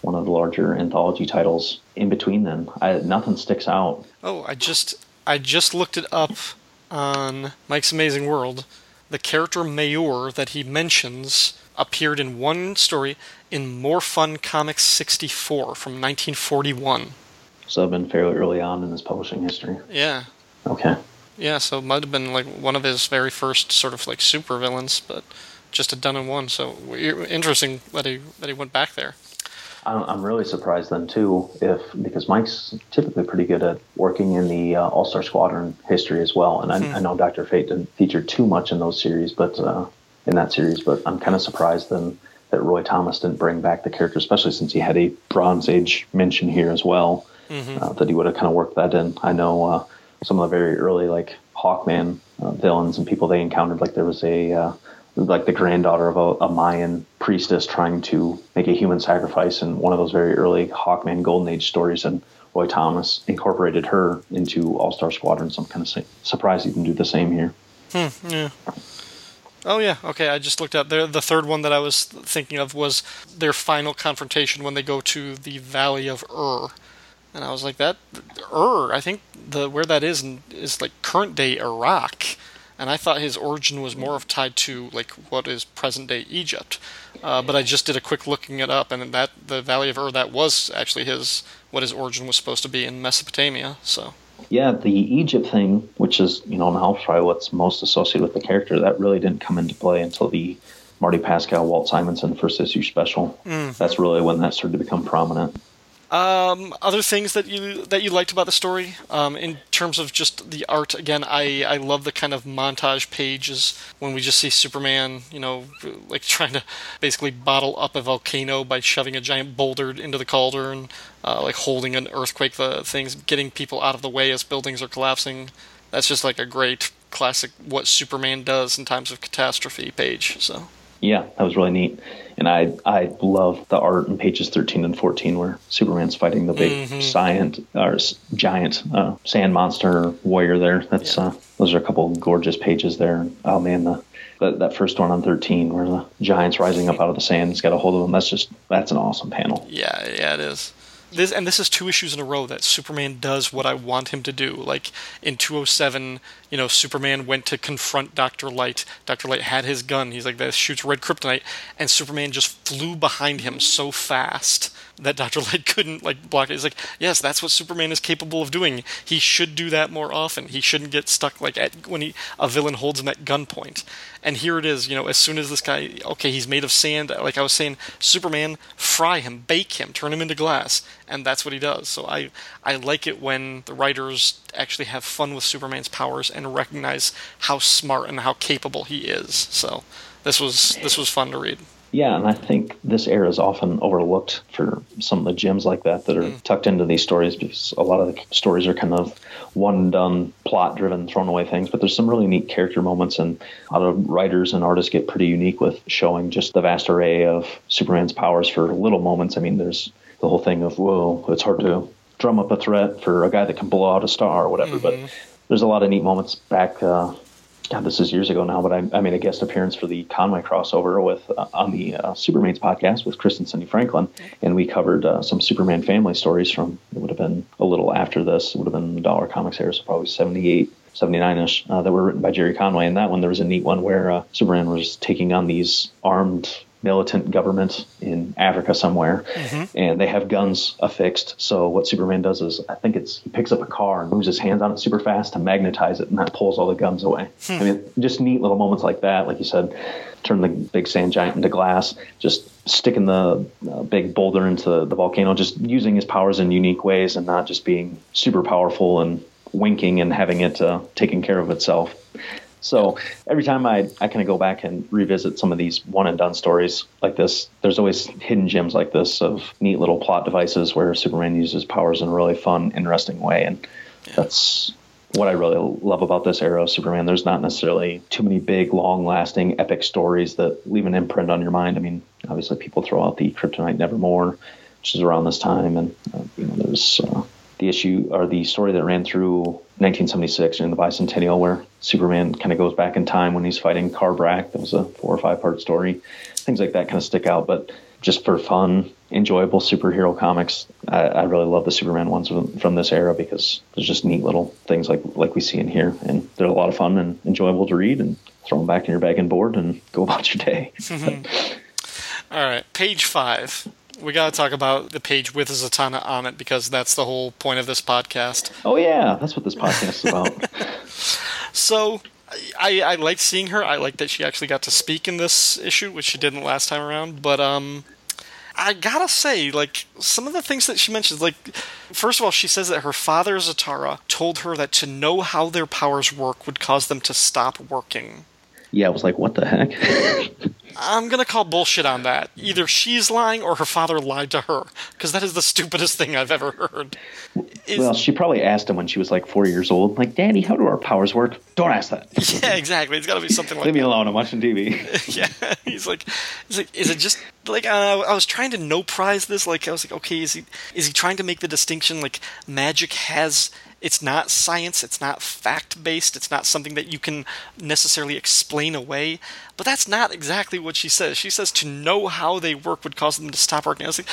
one of the larger anthology titles in between then. I, nothing sticks out. Oh, I just I just looked it up on Mike's Amazing World. The character Mayur that he mentions appeared in one story in More Fun Comics 64 from 1941. So I've been fairly early on in his publishing history. Yeah. Okay. Yeah, so it might have been like one of his very first sort of like supervillains, but just a done in one. So interesting that he that he went back there. I'm I'm really surprised then too, if because Mike's typically pretty good at working in the uh, All Star Squadron history as well, and I, I know Doctor Fate didn't feature too much in those series, but uh, in that series, but I'm kind of surprised then that Roy Thomas didn't bring back the character, especially since he had a Bronze Age mention here as well, uh, that he would have kind of worked that in. I know uh, some of the very early like Hawkman uh, villains and people they encountered, like there was a uh, like the granddaughter of a, a Mayan priestess trying to make a human sacrifice in one of those very early Hawkman Golden Age stories, and Roy Thomas incorporated her into All Star Squadron. So I'm kind of su- surprised he didn't do the same here. Yeah. Oh yeah, okay. I just looked up. The the third one that I was thinking of was their final confrontation when they go to the Valley of Ur, and I was like, that Ur. I think the where that is is like current day Iraq, and I thought his origin was more of tied to like what is present day Egypt. Uh, but I just did a quick looking it up, and that the Valley of Ur that was actually his what his origin was supposed to be in Mesopotamia. So Yeah, the Egypt thing, which is you know now probably what's most associated with the character, that really didn't come into play until the Marty Pasko, Walt Simonson first issue special. That's really when that started to become prominent. Um, other things that you that you liked about the story, um, in terms of just the art. Again, I I love the kind of montage pages when we just see Superman, you know, like trying to basically bottle up a volcano by shoving a giant boulder into the cauldron, uh, like holding an earthquake. The things getting people out of the way as buildings are collapsing. That's just like a great classic what Superman does in times of catastrophe page. So Yeah, that was really neat. And I I love the art in pages 13 and 14 where Superman's fighting the big Mhm. giant or giant uh, sand monster warrior there. That's uh, those are a couple gorgeous pages there. Oh man, the that, that first one on 13 where the giant's rising up out of the sand, he's got a hold of him. That's just that's an awesome panel. Yeah, yeah, it is. This and this is two issues in a row that Superman does what I want him to do. Like in 207, you know, Superman went to confront Dr. Light. Dr. Light had his gun. He's like, that shoots red kryptonite. And Superman just flew behind him so fast that Dr. Light couldn't, like, block it. He's like, yes, that's what Superman is capable of doing. He should do that more often. He shouldn't get stuck, like, at, when he, a villain holds him at gunpoint. And here it is, you know, as soon as this guy, okay, he's made of sand, like I was saying, Superman, fry him, bake him, turn him into glass. And that's what he does. So I, I like it when the writers actually have fun with Superman's powers and recognize how smart and how capable he is. So this was this was fun to read. Yeah, and I think this era is often overlooked for some of the gems like that that are tucked into these stories because a lot of the stories are kind of one and done, plot driven, thrown away things. But there's some really neat character moments, and a lot of writers and artists get pretty unique with showing just the vast array of Superman's powers for little moments. I mean, there's the whole thing of, whoa, it's hard to drum up a threat for a guy that can blow out a star or whatever. But there's a lot of neat moments back. Uh, God, this is years ago now, but I, I made a guest appearance for the Conway crossover with uh, on the uh, Superman's podcast with Chris and Cindy Franklin, and we covered uh, some Superman family stories from it would have been a little after this. It would have been Dollar Comics era, so probably 78, 79 ish, uh, that were written by Gerry Conway. And that one, there was a neat one where uh, Superman was taking on these armed militant government in Africa somewhere, and they have guns affixed. So what Superman does is, I think it's he picks up a car and moves his hands on it super fast to magnetize it, and that pulls all the guns away. I mean, just neat little moments like that, like you said, turn the big sand giant into glass, just sticking the uh, big boulder into the volcano, just using his powers in unique ways, and not just being super powerful and winking and having it uh, taking care of itself. So every time I, I kind of go back and revisit some of these one and done stories like this, there's always hidden gems like this of neat little plot devices where Superman uses powers in a really fun, interesting way. And that's what I really love about this era of Superman. There's not necessarily too many big, long lasting, epic stories that leave an imprint on your mind. I mean, obviously, people throw out the Kryptonite Nevermore, which is around this time. And, uh, you know, there's. Uh, the issue or the story that ran through 1976 in the bicentennial where Superman kind of goes back in time when he's fighting Karb-Brak. That was a four or five part story. Things like that kind of stick out, but just for fun, enjoyable superhero comics, I, I really love the Superman ones from, from this era because there's just neat little things like like we see in here, and they're a lot of fun and enjoyable to read. And throw them back in your bag and board and go about your day. All right, page five. We got to talk about the page with Zatanna on it because that's the whole point of this podcast. oh yeah, that's what this podcast is about. So, I, I liked seeing her. I liked that she actually got to speak in this issue, which she didn't last time around. But um, I gotta say, like some of the things that she mentions, like first of all, she says that her father Zatara told her that to know how their powers work would cause them to stop working. yeah, I was like, what the heck? I'm gonna call bullshit on that. Either she's lying or her father lied to her, because that is the stupidest thing I've ever heard. Is- well, she probably asked him when she was like four years old, like, Daddy, how do our powers work? Don't ask that. yeah, exactly. It's got to be something like Leave me that. alone. I'm watching TV. yeah, he's like, he's like, is it just like uh, I was trying to no prize this? Like I was like, okay, is he is he trying to make the distinction? Like magic has it's not science, it's not fact based, it's not something that you can necessarily explain away. But that's not exactly what she says. She says to know how they work would cause them to stop working. I was like,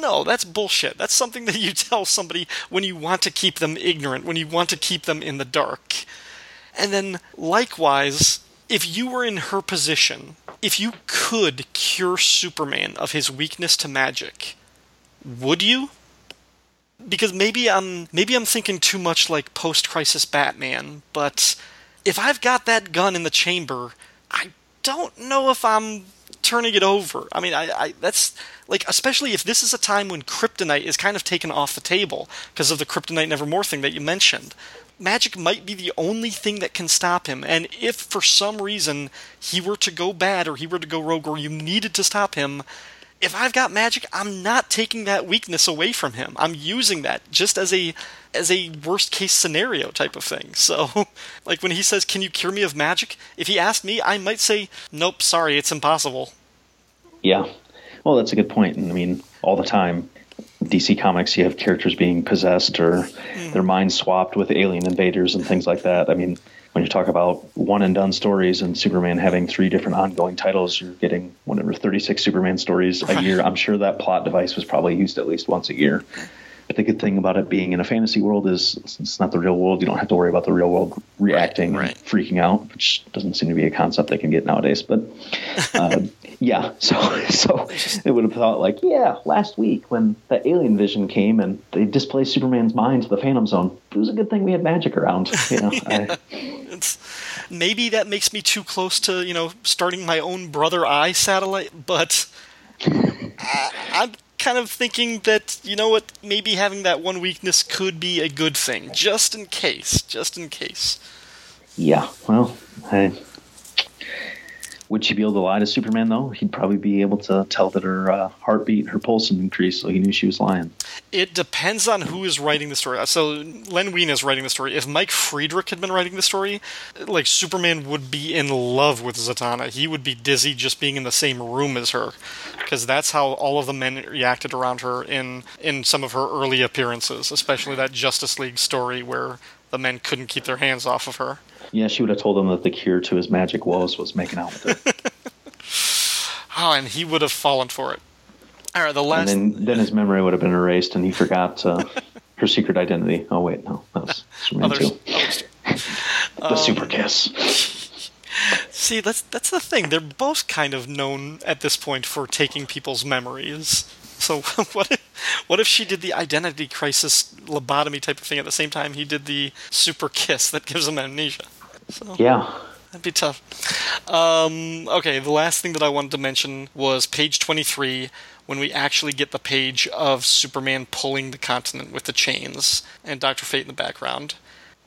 no, that's bullshit. That's something that you tell somebody when you want to keep them ignorant, when you want to keep them in the dark. And then, likewise, if you were in her position, if you could cure Superman of his weakness to magic, would you? Because maybe I'm maybe I'm thinking too much like post-crisis Batman, but if I've got that gun in the chamber, I don't know if I'm turning it over. I mean, I, I that's like especially if this is a time when kryptonite is kind of taken off the table because of the kryptonite nevermore thing that you mentioned. Magic might be the only thing that can stop him, and if for some reason he were to go bad or he were to go rogue or you needed to stop him, if I've got magic, I'm not taking that weakness away from him. I'm using that just as a as a worst case scenario type of thing. So, like when he says, "Can you cure me of magic?" If he asked me, I might say, "Nope, sorry, it's impossible." Yeah. Well, that's a good point. And I mean, all the time, DC Comics, you have characters being possessed or Hmm. their minds swapped with alien invaders and things like that. I mean, when you talk about one and done stories and Superman having three different ongoing titles, you're getting whatever 36 Superman stories a year. I'm sure that plot device was probably used at least once a year. But the good thing about it being in a fantasy world is it's not the real world. You don't have to worry about the real world reacting right. and freaking out, which doesn't seem to be a concept they can get nowadays. But uh, yeah, so so it would have thought like, yeah, last week when the alien vision came and they displaced Superman's mind to the Phantom Zone, it was a good thing we had magic around. You know, I, It's maybe that makes me too close to you know starting my own brother eye satellite, but I, I'm kind of thinking that you know what, maybe having that one weakness could be a good thing, just in case, just in case. yeah. Well, I, would she be able to lie to Superman though? He'd probably be able to tell that her uh, heartbeat, her pulse had increased, so he knew she was lying. It depends on who is writing the story. So Len Wein is writing the story. If Mike Friedrich had been writing the story, like Superman would be in love with Zatanna. He would be dizzy just being in the same room as her, because that's how all of the men reacted around her in in some of her early appearances, especially that Justice League story where the men couldn't keep their hands off of her. Yeah, she would have told him that the cure to his magic woes was making out with her. Oh, and he would have fallen for it. All right, the and last. then then his memory would have been erased, and he forgot uh, her secret identity. Oh wait, no, that was Superman others, too. others The super kiss. See, that's that's the thing. They're both kind of known at this point for taking people's memories. So what if, what if she did the identity crisis lobotomy type of thing at the same time he did the super kiss that gives him amnesia? So Yeah, that'd be tough. Um, okay, the last thing that I wanted to mention was page 23 when we actually get the page of Superman pulling the continent with the chains and Dr. Fate in the background.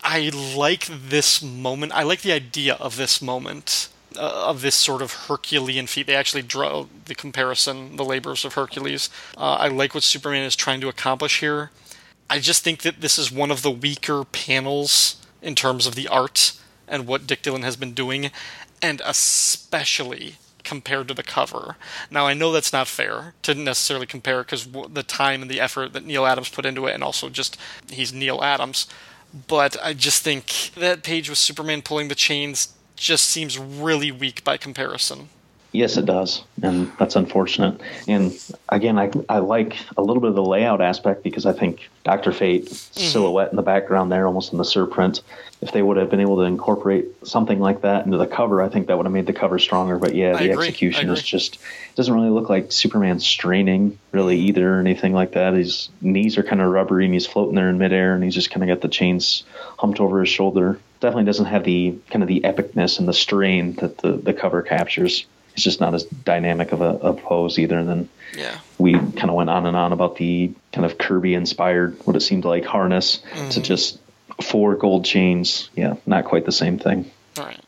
I like this moment. I like the idea of this moment. Uh, of this sort of Herculean feat. They actually draw the comparison, the labors of Hercules. Uh, I like what Superman is trying to accomplish here. I just think that this is one of the weaker panels in terms of the art and what Dick Dillon has been doing, and especially compared to the cover. Now, I know that's not fair to necessarily compare because the time and the effort that Neal Adams put into it, and also just he's Neal Adams. But I just think that page with Superman pulling the chains just seems really weak by comparison. Yes, it does, and that's unfortunate. And again, I I like a little bit of the layout aspect because I think Doctor Fate mm-hmm. silhouette in the background there, almost in the surprint. If they would have been able to incorporate something like that into the cover, I think that would have made the cover stronger. But yeah, I the agree, execution is just doesn't really look like Superman straining really mm-hmm. either or anything like that. His knees are kind of rubbery and he's floating there in midair and he's just kind of got the chains humped over his shoulder. Definitely doesn't have the kind of the epicness and the strain that the, the cover captures. It's just not as dynamic of a, a pose either. And then Yeah. we kind of went on and on about the kind of Kirby inspired, what it seemed like harness to mm-hmm. just four gold chains. Yeah, not quite the same thing. All right.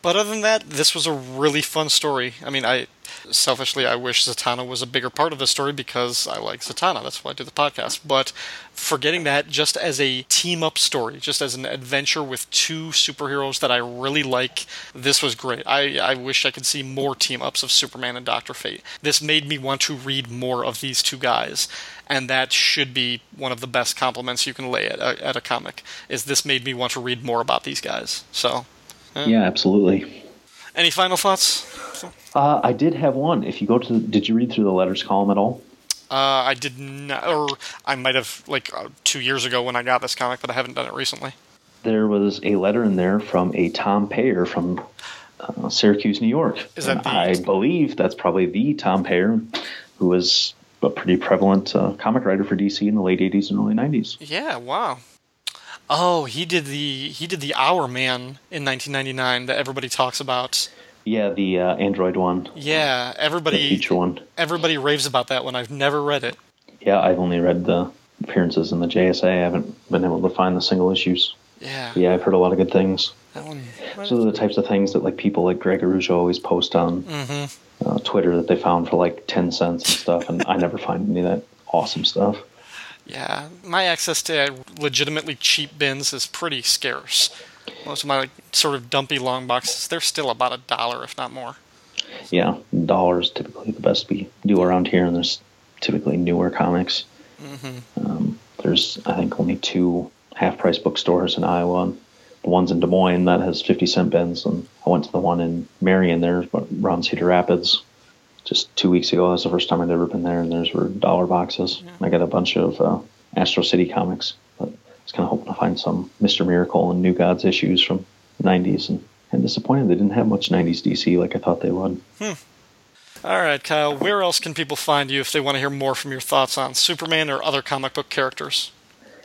But other than that, this was a really fun story. I mean, I selfishly I wish Zatanna was a bigger part of the story because I like Zatanna. That's why I do the podcast. But forgetting that, just as a team up story, just as an adventure with two superheroes that I really like, this was great. I, I wish I could see more team ups of Superman and Doctor Fate. This made me want to read more of these two guys. And that should be one of the best compliments you can lay at a, at a comic. Is this made me want to read more about these guys? So, eh. Yeah, absolutely. Any final thoughts? Uh, I did have one. If you go to, did you read through the letters column at all? Uh, I did not, or I might have like uh, two years ago when I got this comic, but I haven't done it recently. There was a letter in there from a Tom Payer from uh, Syracuse, New York. Is that the- I believe that's probably the Tom Payer, who was a pretty prevalent uh, comic writer for DC in the late '80s and early '90s. Yeah, wow. Oh, he did the he did the Hourman in 1999 that everybody talks about. Yeah, the uh, Android one, Yeah, everybody. the everybody feature one. everybody raves about that one. I've never read it. Yeah, I've only read the appearances in the JSA. I haven't been able to find the single issues. Yeah, Yeah, I've heard a lot of good things. That one. So they're the types of things that like people like Greg Arujo always post on Mm-hmm. uh, Twitter that they found for like ten cents and stuff, and I never find any of that awesome stuff. Yeah, my access to legitimately cheap bins is pretty scarce. Most of my like, sort of dumpy long boxes, they're still about a dollar, if not more. Yeah, dollars typically the best we do around here, and there's typically newer comics. Um, there's I think only two half price bookstores in Iowa. The one's in Des Moines that has 50 cent bins, and I went to the one in Marion there around Cedar Rapids just two weeks ago. That's the first time I'd ever been there, and there's were dollar boxes. I got a bunch of uh, Astro City comics, but I was kind of hoping to find some Mister Miracle and New Gods issues from the 90s, and, and disappointed they didn't have much 90s DC like I thought they would. Hmm. All right, Kyle, where else can people find you if they want to hear more from your thoughts on Superman or other comic book characters?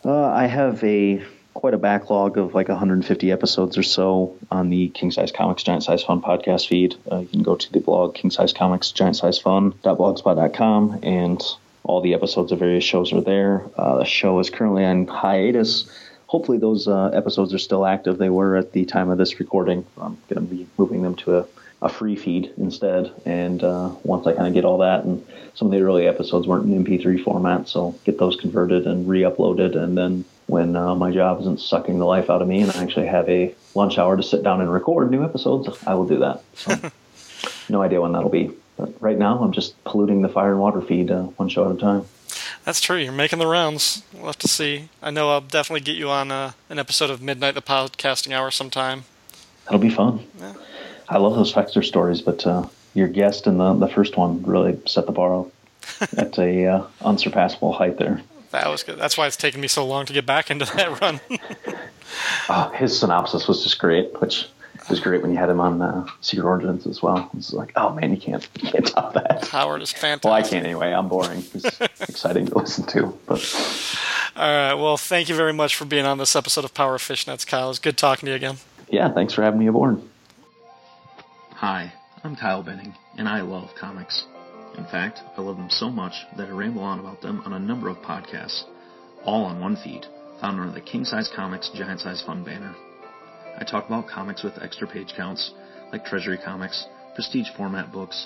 Uh, I have a quite a backlog of like 150 episodes or so on the King Size Comics Giant Size Fun podcast feed. Uh, you can go to the blog King Size Comics Giant Size Fun Fun.blogspot.com and all the episodes of various shows are there. Uh, the show is currently on hiatus. Hopefully, those uh, episodes are still active. They were at the time of this recording. I'm going to be moving them to a, a free feed instead. And uh, once I kind of get all that, and some of the early episodes weren't in MP3 format, so get those converted and re uploaded. And then when uh, my job isn't sucking the life out of me and I actually have a lunch hour to sit down and record new episodes, I will do that. So, no idea when that'll be. But right now, I'm just polluting the fire and water feed uh, one show at a time. That's true. You're making the rounds. We'll have to see. I know I'll definitely get you on uh, an episode of Midnight the Podcasting Hour sometime. That'll be fun. Yeah. I love those Fexter stories, but uh, your guest in the, the first one really set the bar at a uh, unsurpassable height there. That was good. That's why it's taken me so long to get back into that run. Oh, his synopsis was just great, which was great when you had him on uh, Secret Origins as well. It's like, oh man, you can't, you can't top that. Howard is fantastic. Well, I can't anyway. I'm boring. It's exciting to listen to, but All right. Well, thank you very much for being on this episode of Power of Fishnets, Kyle. It's good talking to you again. yeah, thanks for having me aboard. Hi, I'm Kyle Benning, and I love comics. In fact, I love them so much that I ramble on about them on a number of podcasts, all on one feed, found under the King Size Comics Giant Size Fun banner. I talk about comics with extra page counts, like Treasury Comics, Prestige format books,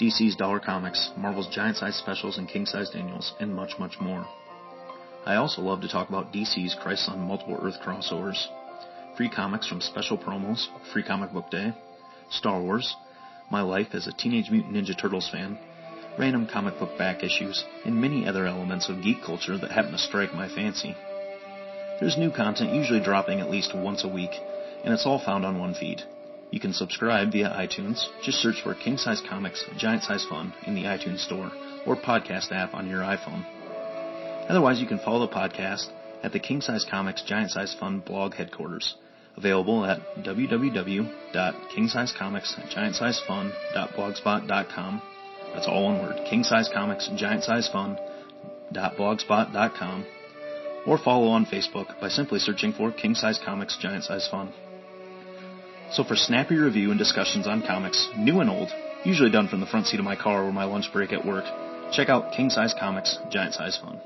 DC's Dollar Comics, Marvel's Giant Size Specials and King Size Annuals, and much, much more. I also love to talk about DC's Crisis on Multiple Earth crossovers, free comics from special promos, Free Comic Book Day, Star Wars, my life as a Teenage Mutant Ninja Turtles fan, random comic book back issues, and many other elements of geek culture that happen to strike my fancy. There's new content usually dropping at least once a week, and it's all found on one feed. You can subscribe via iTunes. Just search for King Size Comics Giant Size Fun in the iTunes Store or podcast app on your iPhone. Otherwise, you can follow the podcast at the King Size Comics Giant Size Fun blog headquarters, available at www.kingsizecomicsgiantsizefun.blogspot.com. That's all one word, King Size Comics Giant Size Fun.blogspot.com, or follow on Facebook by simply searching for King Size Comics Giant Size Fun. So for snappy review and discussions on comics, new and old, usually done from the front seat of my car or my lunch break at work, check out King Size Comics Giant Size Fun.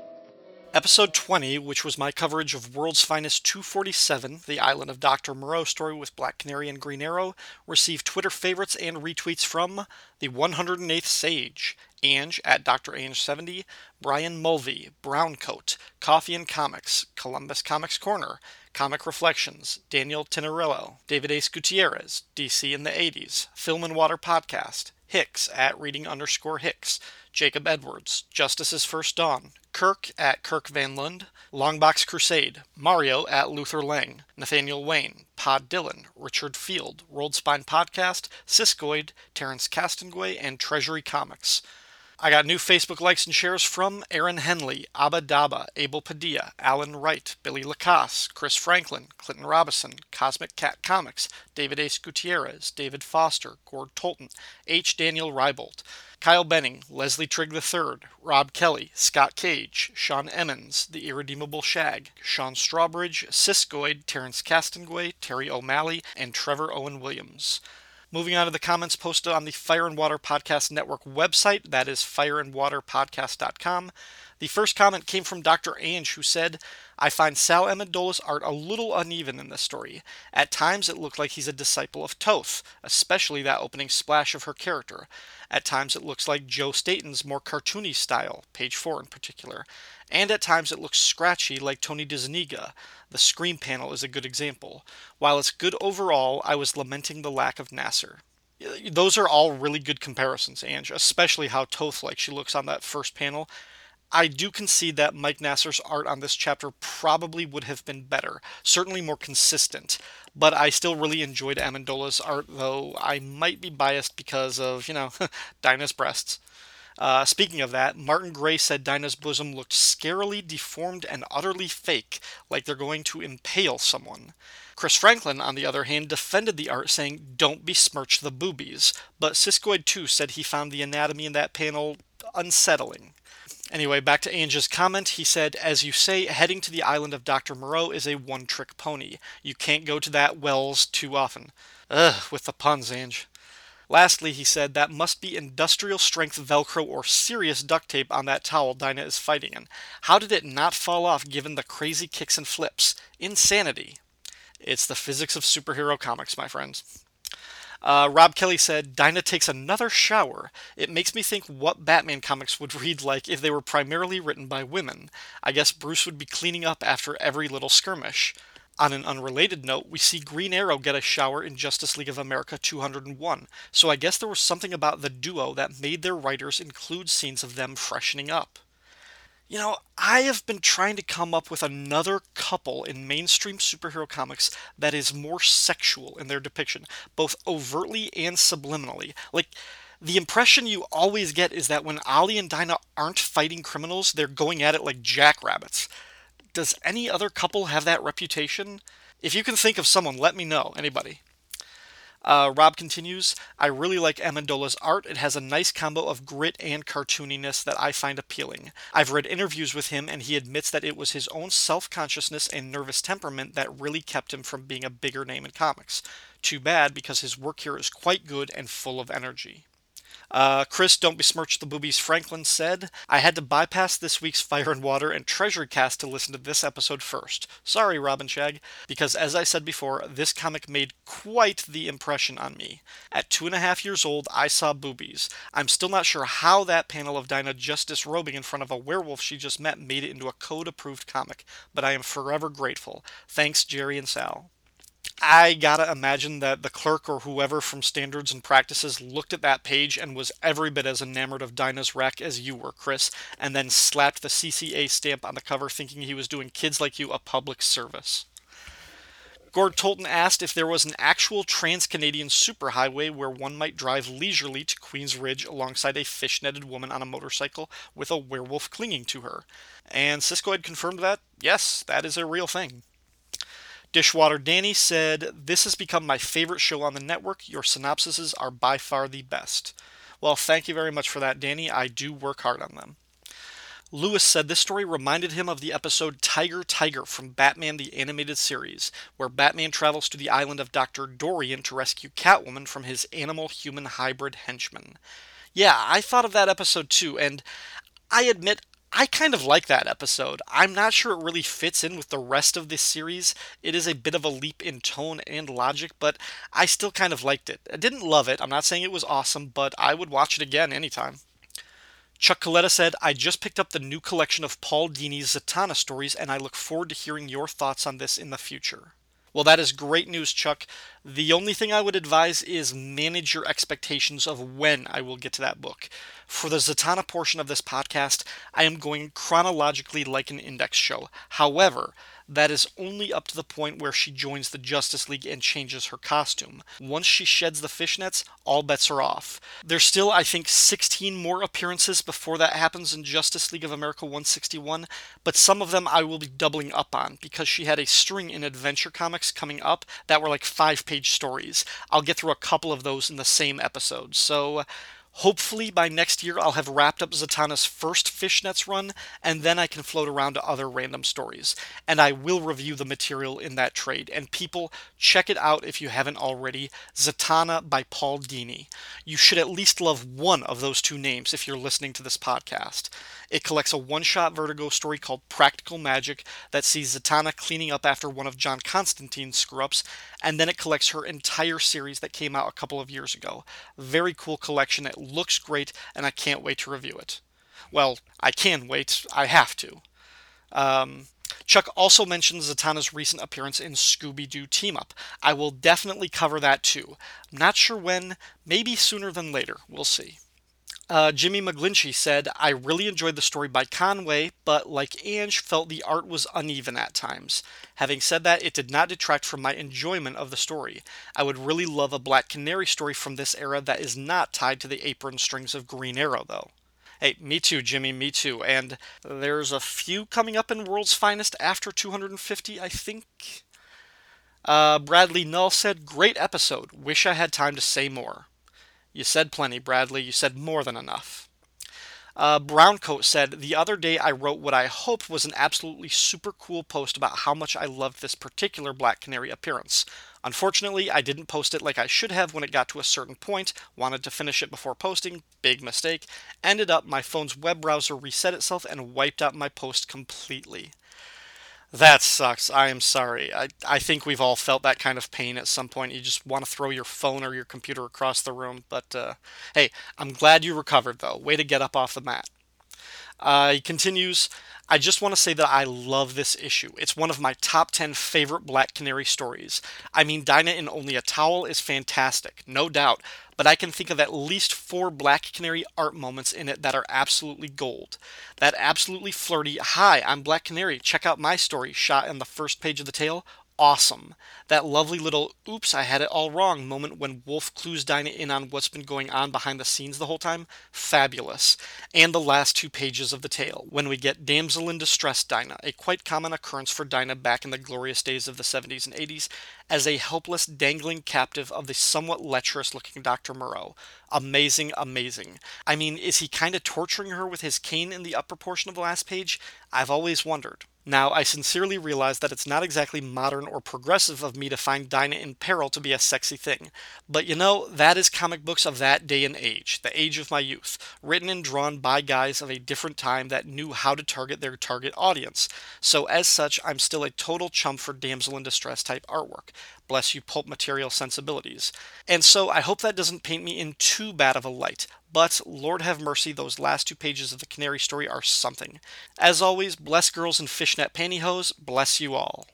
Episode 20, which was my coverage of World's Finest 247, the Island of Dr. Moreau story with Black Canary and Green Arrow, received Twitter favorites and retweets from the 108th Sage, Ange at Dr. Ange70, Brian Mulvey, Browncoat, Coffee and Comics, Columbus Comics Corner, Comic Reflections, Daniel Tinarillo, David Ace Gutierrez, DC in the 80s, Fire and Water Podcast, Hicks at Reading underscore Hicks, Jacob Edwards, Justice's First Dawn, Kirk at Kirk Van Lund, Longbox Crusade, Mario at Luther Lang, Nathaniel Wayne, Pod Dylan, Richard Field, Rolled Spine Podcast, Siskoid, Terrence Castanguay, and Treasury Comics. I got new Facebook likes and shares from Aaron Henley, Abba Daba, Abel Padilla, Alan Wright, Billy Lacasse, Chris Franklin, Clinton Robinson, Cosmic Cat Comics, David Ace Gutierrez, David Foster, Gord Tolton, H. Daniel Reibold, Kyle Benning, Leslie Trigg III, Rob Kelly, Scott Cage, Sean Emmons, The Irredeemable Shag, Sean Strawbridge, Siskoid, Terrence Castanguay, Terry O'Malley, and Trevor Owen Williams. Moving on to the comments posted on the Fire and Water Podcast Network website, that is fireandwaterpodcast.com. The first comment came from Dr. Ange, who said, I find Sal Amendola's art a little uneven in this story. At times it looked like he's a disciple of Toth, especially that opening splash of her character. At times it looks like Joe Staton's more cartoony style, page 4 in particular. And at times it looks scratchy like Tony DeZuniga. The screen panel is a good example. While it's good overall, I was lamenting the lack of Nasser. Those are all really good comparisons, Ange, especially how Toth like she looks on that first panel. I do concede that Mike Nasser's art on this chapter probably would have been better, certainly more consistent. But I still really enjoyed Amendola's art, though I might be biased because of, you know, Dinah's breasts. Uh, speaking of that, Martin Gray said Dinah's bosom looked scarily deformed and utterly fake, like they're going to impale someone. Chris Franklin, on the other hand, defended the art, saying, Don't besmirch the boobies. But Siskoid, too, said he found the anatomy in that panel unsettling. Anyway, back to Ange's comment. He said, As you say, heading to the island of Dr. Moreau is a one trick pony. You can't go to that wells too often. Ugh, with the puns, Ange. Lastly, he said, That must be industrial strength Velcro or serious duct tape on that towel Dinah is fighting in. How did it not fall off given the crazy kicks and flips? Insanity. It's the physics of superhero comics, my friends. Uh, Rob Kelly said, Dinah takes another shower. It makes me think what Batman comics would read like if they were primarily written by women. I guess Bruce would be cleaning up after every little skirmish. On an unrelated note, we see Green Arrow get a shower in Justice League of America 201, so I guess there was something about the duo that made their writers include scenes of them freshening up. You know, I have been trying to come up with another couple in mainstream superhero comics that is more sexual in their depiction, both overtly and subliminally. Like, the impression you always get is that when Ollie and Dinah aren't fighting criminals, they're going at it like jackrabbits. Does any other couple have that reputation? If you can think of someone, let me know. Anybody. Uh, Rob continues, I really like Amendola's art. It has a nice combo of grit and cartooniness that I find appealing. I've read interviews with him, and he admits that it was his own self consciousness and nervous temperament that really kept him from being a bigger name in comics. Too bad, because his work here is quite good and full of energy. Uh, Chris, don't besmirch the boobies, Franklin said. I had to bypass this week's Fire and Water and Treasure cast to listen to this episode first. Sorry, Robin Shag, because as I said before, this comic made quite the impression on me. At two and a half years old, I saw boobies. I'm still not sure how that panel of Dinah just disrobing in front of a werewolf she just met made it into a code approved comic, but I am forever grateful. Thanks, Gerry and Sal. I gotta imagine that the clerk or whoever from Standards and Practices looked at that page and was every bit as enamored of Dinah's wreck as you were, Chris, and then slapped the CCA stamp on the cover thinking he was doing Kids Like You a public service. Gord Tolton asked if there was an actual trans Canadian superhighway where one might drive leisurely to Queens Ridge alongside a fish-netted woman on a motorcycle with a werewolf clinging to her. And Siskoid confirmed that, yes, that is a real thing. Dishwater Danny said, This has become my favorite show on the network. Your synopsises are by far the best. Well, thank you very much for that, Danny. I do work hard on them. Lewis said this story reminded him of the episode Tiger Tiger from Batman the Animated Series, where Batman travels to the island of Dr. Dorian to rescue Catwoman from his animal human hybrid henchman. Yeah, I thought of that episode too, and I admit I kind of like that episode. I'm not sure it really fits in with the rest of this series. It is a bit of a leap in tone and logic, but I still kind of liked it. I didn't love it. I'm not saying it was awesome, but I would watch it again anytime. Chuck Coletta said, I just picked up the new collection of Paul Dini's Zatanna stories, and I look forward to hearing your thoughts on this in the future. Well, that is great news, Chuck. The only thing I would advise is manage your expectations of when I will get to that book. For the Zatanna portion of this podcast, I am going chronologically like an index show. However, that is only up to the point where she joins the Justice League and changes her costume. Once she sheds the fishnets, all bets are off. There's still, I think, 16 more appearances before that happens in Justice League of America 161, but some of them I will be doubling up on because she had a string in Adventure Comics coming up that were like five page stories. I'll get through a couple of those in the same episode. So Hopefully, by next year, I'll have wrapped up Zatanna's first Fishnets run, and then I can float around to other random stories. And I will review the material in that trade. And people, check it out if you haven't already Zatanna by Paul Dini. You should at least love one of those two names if you're listening to this podcast. It collects a one shot Vertigo story called Practical Magic that sees Zatanna cleaning up after one of John Constantine's screw ups, and then it collects her entire series that came out a couple of years ago. Very cool collection. It looks great, and I can't wait to review it. Well, I can wait, I have to. Um, Chuck also mentions Zatanna's recent appearance in Scooby Doo Team Up. I will definitely cover that too. Not sure when, maybe sooner than later. We'll see. Uh, Jimmy McGlinchey said, I really enjoyed the story by Conway, but like Ange, felt the art was uneven at times. Having said that, it did not detract from my enjoyment of the story. I would really love a Black Canary story from this era that is not tied to the apron strings of Green Arrow, though. Hey, me too, Jimmy, me too. And there's a few coming up in World's Finest after 250, I think. Uh, Bradley Null said, Great episode. Wish I had time to say more. You said plenty, Bradley. You said more than enough. Uh, Browncoat said, The other day I wrote what I hoped was an absolutely super cool post about how much I loved this particular Black Canary appearance. Unfortunately, I didn't post it like I should have when it got to a certain point, wanted to finish it before posting, big mistake. Ended up, my phone's web browser reset itself and wiped out my post completely. That sucks. I am sorry. I, I think we've all felt that kind of pain at some point. You just want to throw your phone or your computer across the room. But uh, hey, I'm glad you recovered, though. Way to get up off the mat. Uh, he continues, I just want to say that I love this issue. It's one of my top 10 favorite Black Canary stories. I mean, Dinah in Only a Towel is fantastic, no doubt, but I can think of at least four Black Canary art moments in it that are absolutely gold. That absolutely flirty, hi, I'm Black Canary, check out my story, shot in the first page of the tale, awesome. That lovely little oops, I had it all wrong moment when Wolf clues Dinah in on what's been going on behind the scenes the whole time, fabulous. And the last two pages of the tale, when we get Damsel in Distress Dinah, a quite common occurrence for Dinah back in the glorious days of the 70s and 80s, as a helpless, dangling captive of the somewhat lecherous looking Dr. Moreau. Amazing, amazing. I mean, is he kind of torturing her with his cane in the upper portion of the last page? I've always wondered. Now, I sincerely realize that it's not exactly modern or progressive of me to find Dinah in peril to be a sexy thing, but you know, that is comic books of that day and age, the age of my youth, written and drawn by guys of a different time that knew how to target their target audience. So, as such, I'm still a total chump for damsel in distress type artwork. Bless you, pulp material sensibilities. And so, I hope that doesn't paint me in too bad of a light. But Lord have mercy, those last two pages of the Canary story are something. As always, bless girls in fishnet pantyhose, bless you all.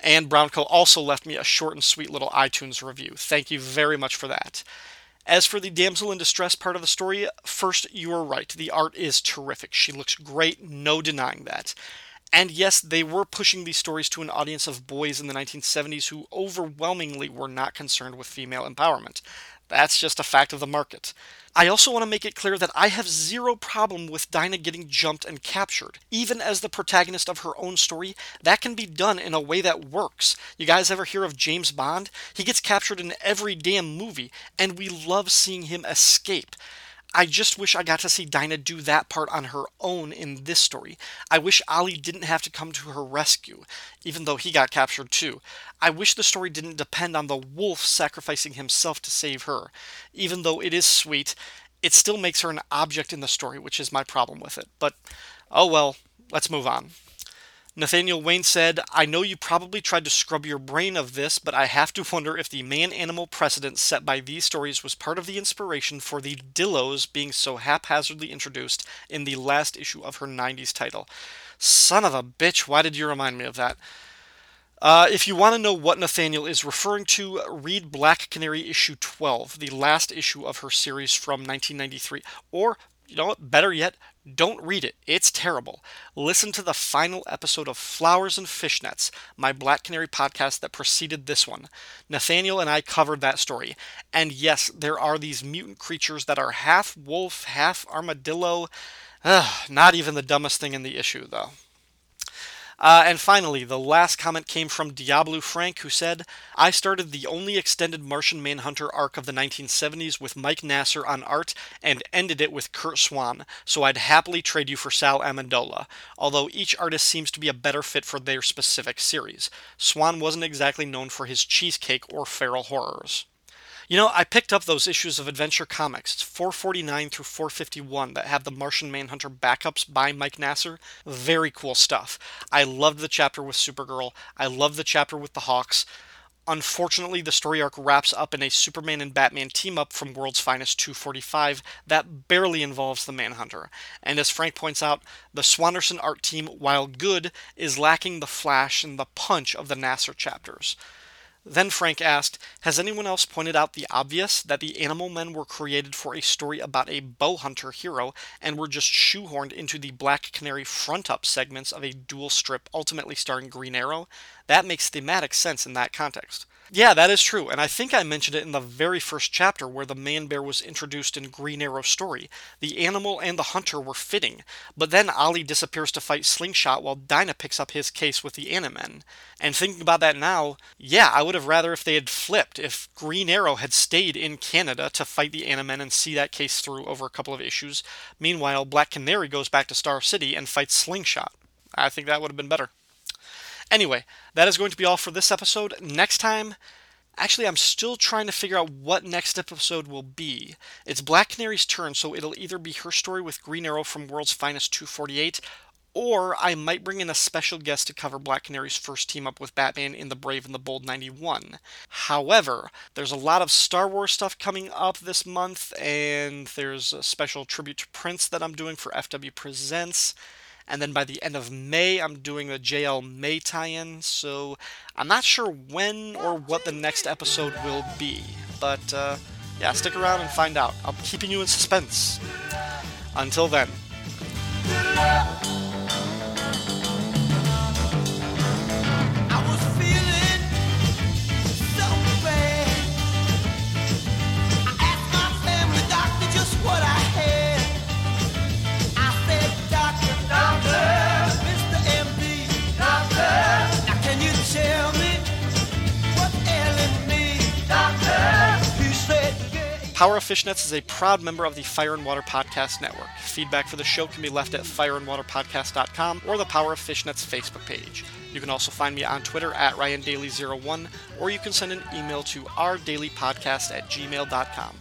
And Brownco also left me a short and sweet little iTunes review. Thank you very much for that. As for the damsel in distress part of the story, first, you are right. The art is terrific. She looks great, no denying that. And yes, they were pushing these stories to an audience of boys in the 1970s who overwhelmingly were not concerned with female empowerment. That's just a fact of the market. I also want to make it clear that I have zero problem with Dinah getting jumped and captured. Even as the protagonist of her own story, that can be done in a way that works. You guys ever hear of James Bond? He gets captured in every damn movie, and we love seeing him escape. I just wish I got to see Dinah do that part on her own in this story. I wish Ollie didn't have to come to her rescue, even though he got captured too. I wish the story didn't depend on the wolf sacrificing himself to save her. Even though it is sweet, it still makes her an object in the story, which is my problem with it. But oh well, let's move on. Nathaniel Wayne said, I know you probably tried to scrub your brain of this, but I have to wonder if the man animal precedent set by these stories was part of the inspiration for the Dillos being so haphazardly introduced in the last issue of her 90s title. Son of a bitch, why did you remind me of that? Uh, if you want to know what Nathaniel is referring to, read Black Canary issue 12, the last issue of her series from 1993. Or, you know what, better yet, don't read it, it's terrible. Listen to the final episode of Flowers and Fishnets, my Black Canary podcast that preceded this one. Nathaniel and I covered that story. And yes, there are these mutant creatures that are half wolf, half armadillo. Ugh, not even the dumbest thing in the issue, though. Uh, and finally, the last comment came from Diablo Frank, who said, I started the only extended Martian Manhunter arc of the 1970s with Mike Nasser on art and ended it with Curt Swan, so I'd happily trade you for Sal Amendola, although each artist seems to be a better fit for their specific series. Swan wasn't exactly known for his cheesecake or feral horrors. You know, I picked up those issues of Adventure Comics. It's 449 through 451 that have the Martian Manhunter backups by Mike Nasser. Very cool stuff. I loved the chapter with Supergirl. I loved the chapter with the Hawks. Unfortunately, the story arc wraps up in a Superman and Batman team up from World's Finest 245 that barely involves the Manhunter. And as Frank points out, the Swanderson art team, while good, is lacking the flash and the punch of the Nasser chapters. Then Frank asked, Has anyone else pointed out the obvious that the Animal Men were created for a story about a bow hunter hero and were just shoehorned into the Black Canary front up segments of a dual strip ultimately starring Green Arrow? That makes thematic sense in that context. Yeah, that is true, and I think I mentioned it in the very first chapter where the man bear was introduced in Green Arrow's story. The animal and the hunter were fitting, but then Ollie disappears to fight Slingshot while Dinah picks up his case with the Animen. And thinking about that now, yeah, I would have rather if they had flipped, if Green Arrow had stayed in Canada to fight the Animen and see that case through over a couple of issues. Meanwhile, Black Canary goes back to Star City and fights Slingshot. I think that would have been better. Anyway, that is going to be all for this episode. Next time, actually, I'm still trying to figure out what next episode will be. It's Black Canary's turn, so it'll either be her story with Green Arrow from World's Finest 248, or I might bring in a special guest to cover Black Canary's first team up with Batman in The Brave and the Bold 91. However, there's a lot of Star Wars stuff coming up this month, and there's a special tribute to Prince that I'm doing for FW Presents. And then by the end of May, I'm doing the JL May tie in. So I'm not sure when or what the next episode will be. But uh, yeah, stick around and find out. I'm keeping you in suspense. Until then. Power of Fishnets is a proud member of the Fire and Water Podcast Network. Feedback for the show can be left at fireandwaterpodcast.com or the Power of Fishnets Facebook page. You can also find me on Twitter at RyanDaly01, or you can send an email to ourdailypodcast at gmail.com.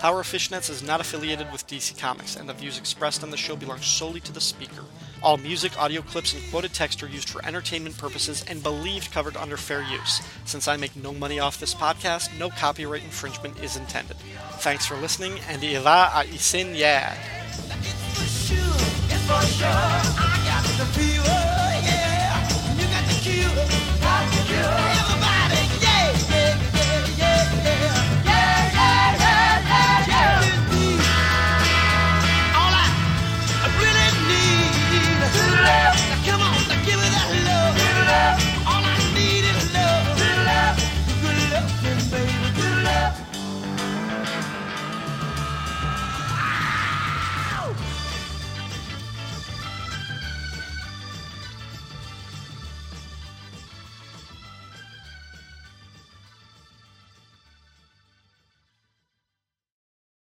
Power of Fishnets is not affiliated with DC Comics, and the views expressed on the show belong solely to the speaker. All music, audio clips, and quoted text are used for entertainment purposes and believed covered under fair use. Since I make no money off this podcast, no copyright infringement is intended. Thanks for listening, and Ila a Isin yeah. You. love. Now come on, now give me that love. Give it up.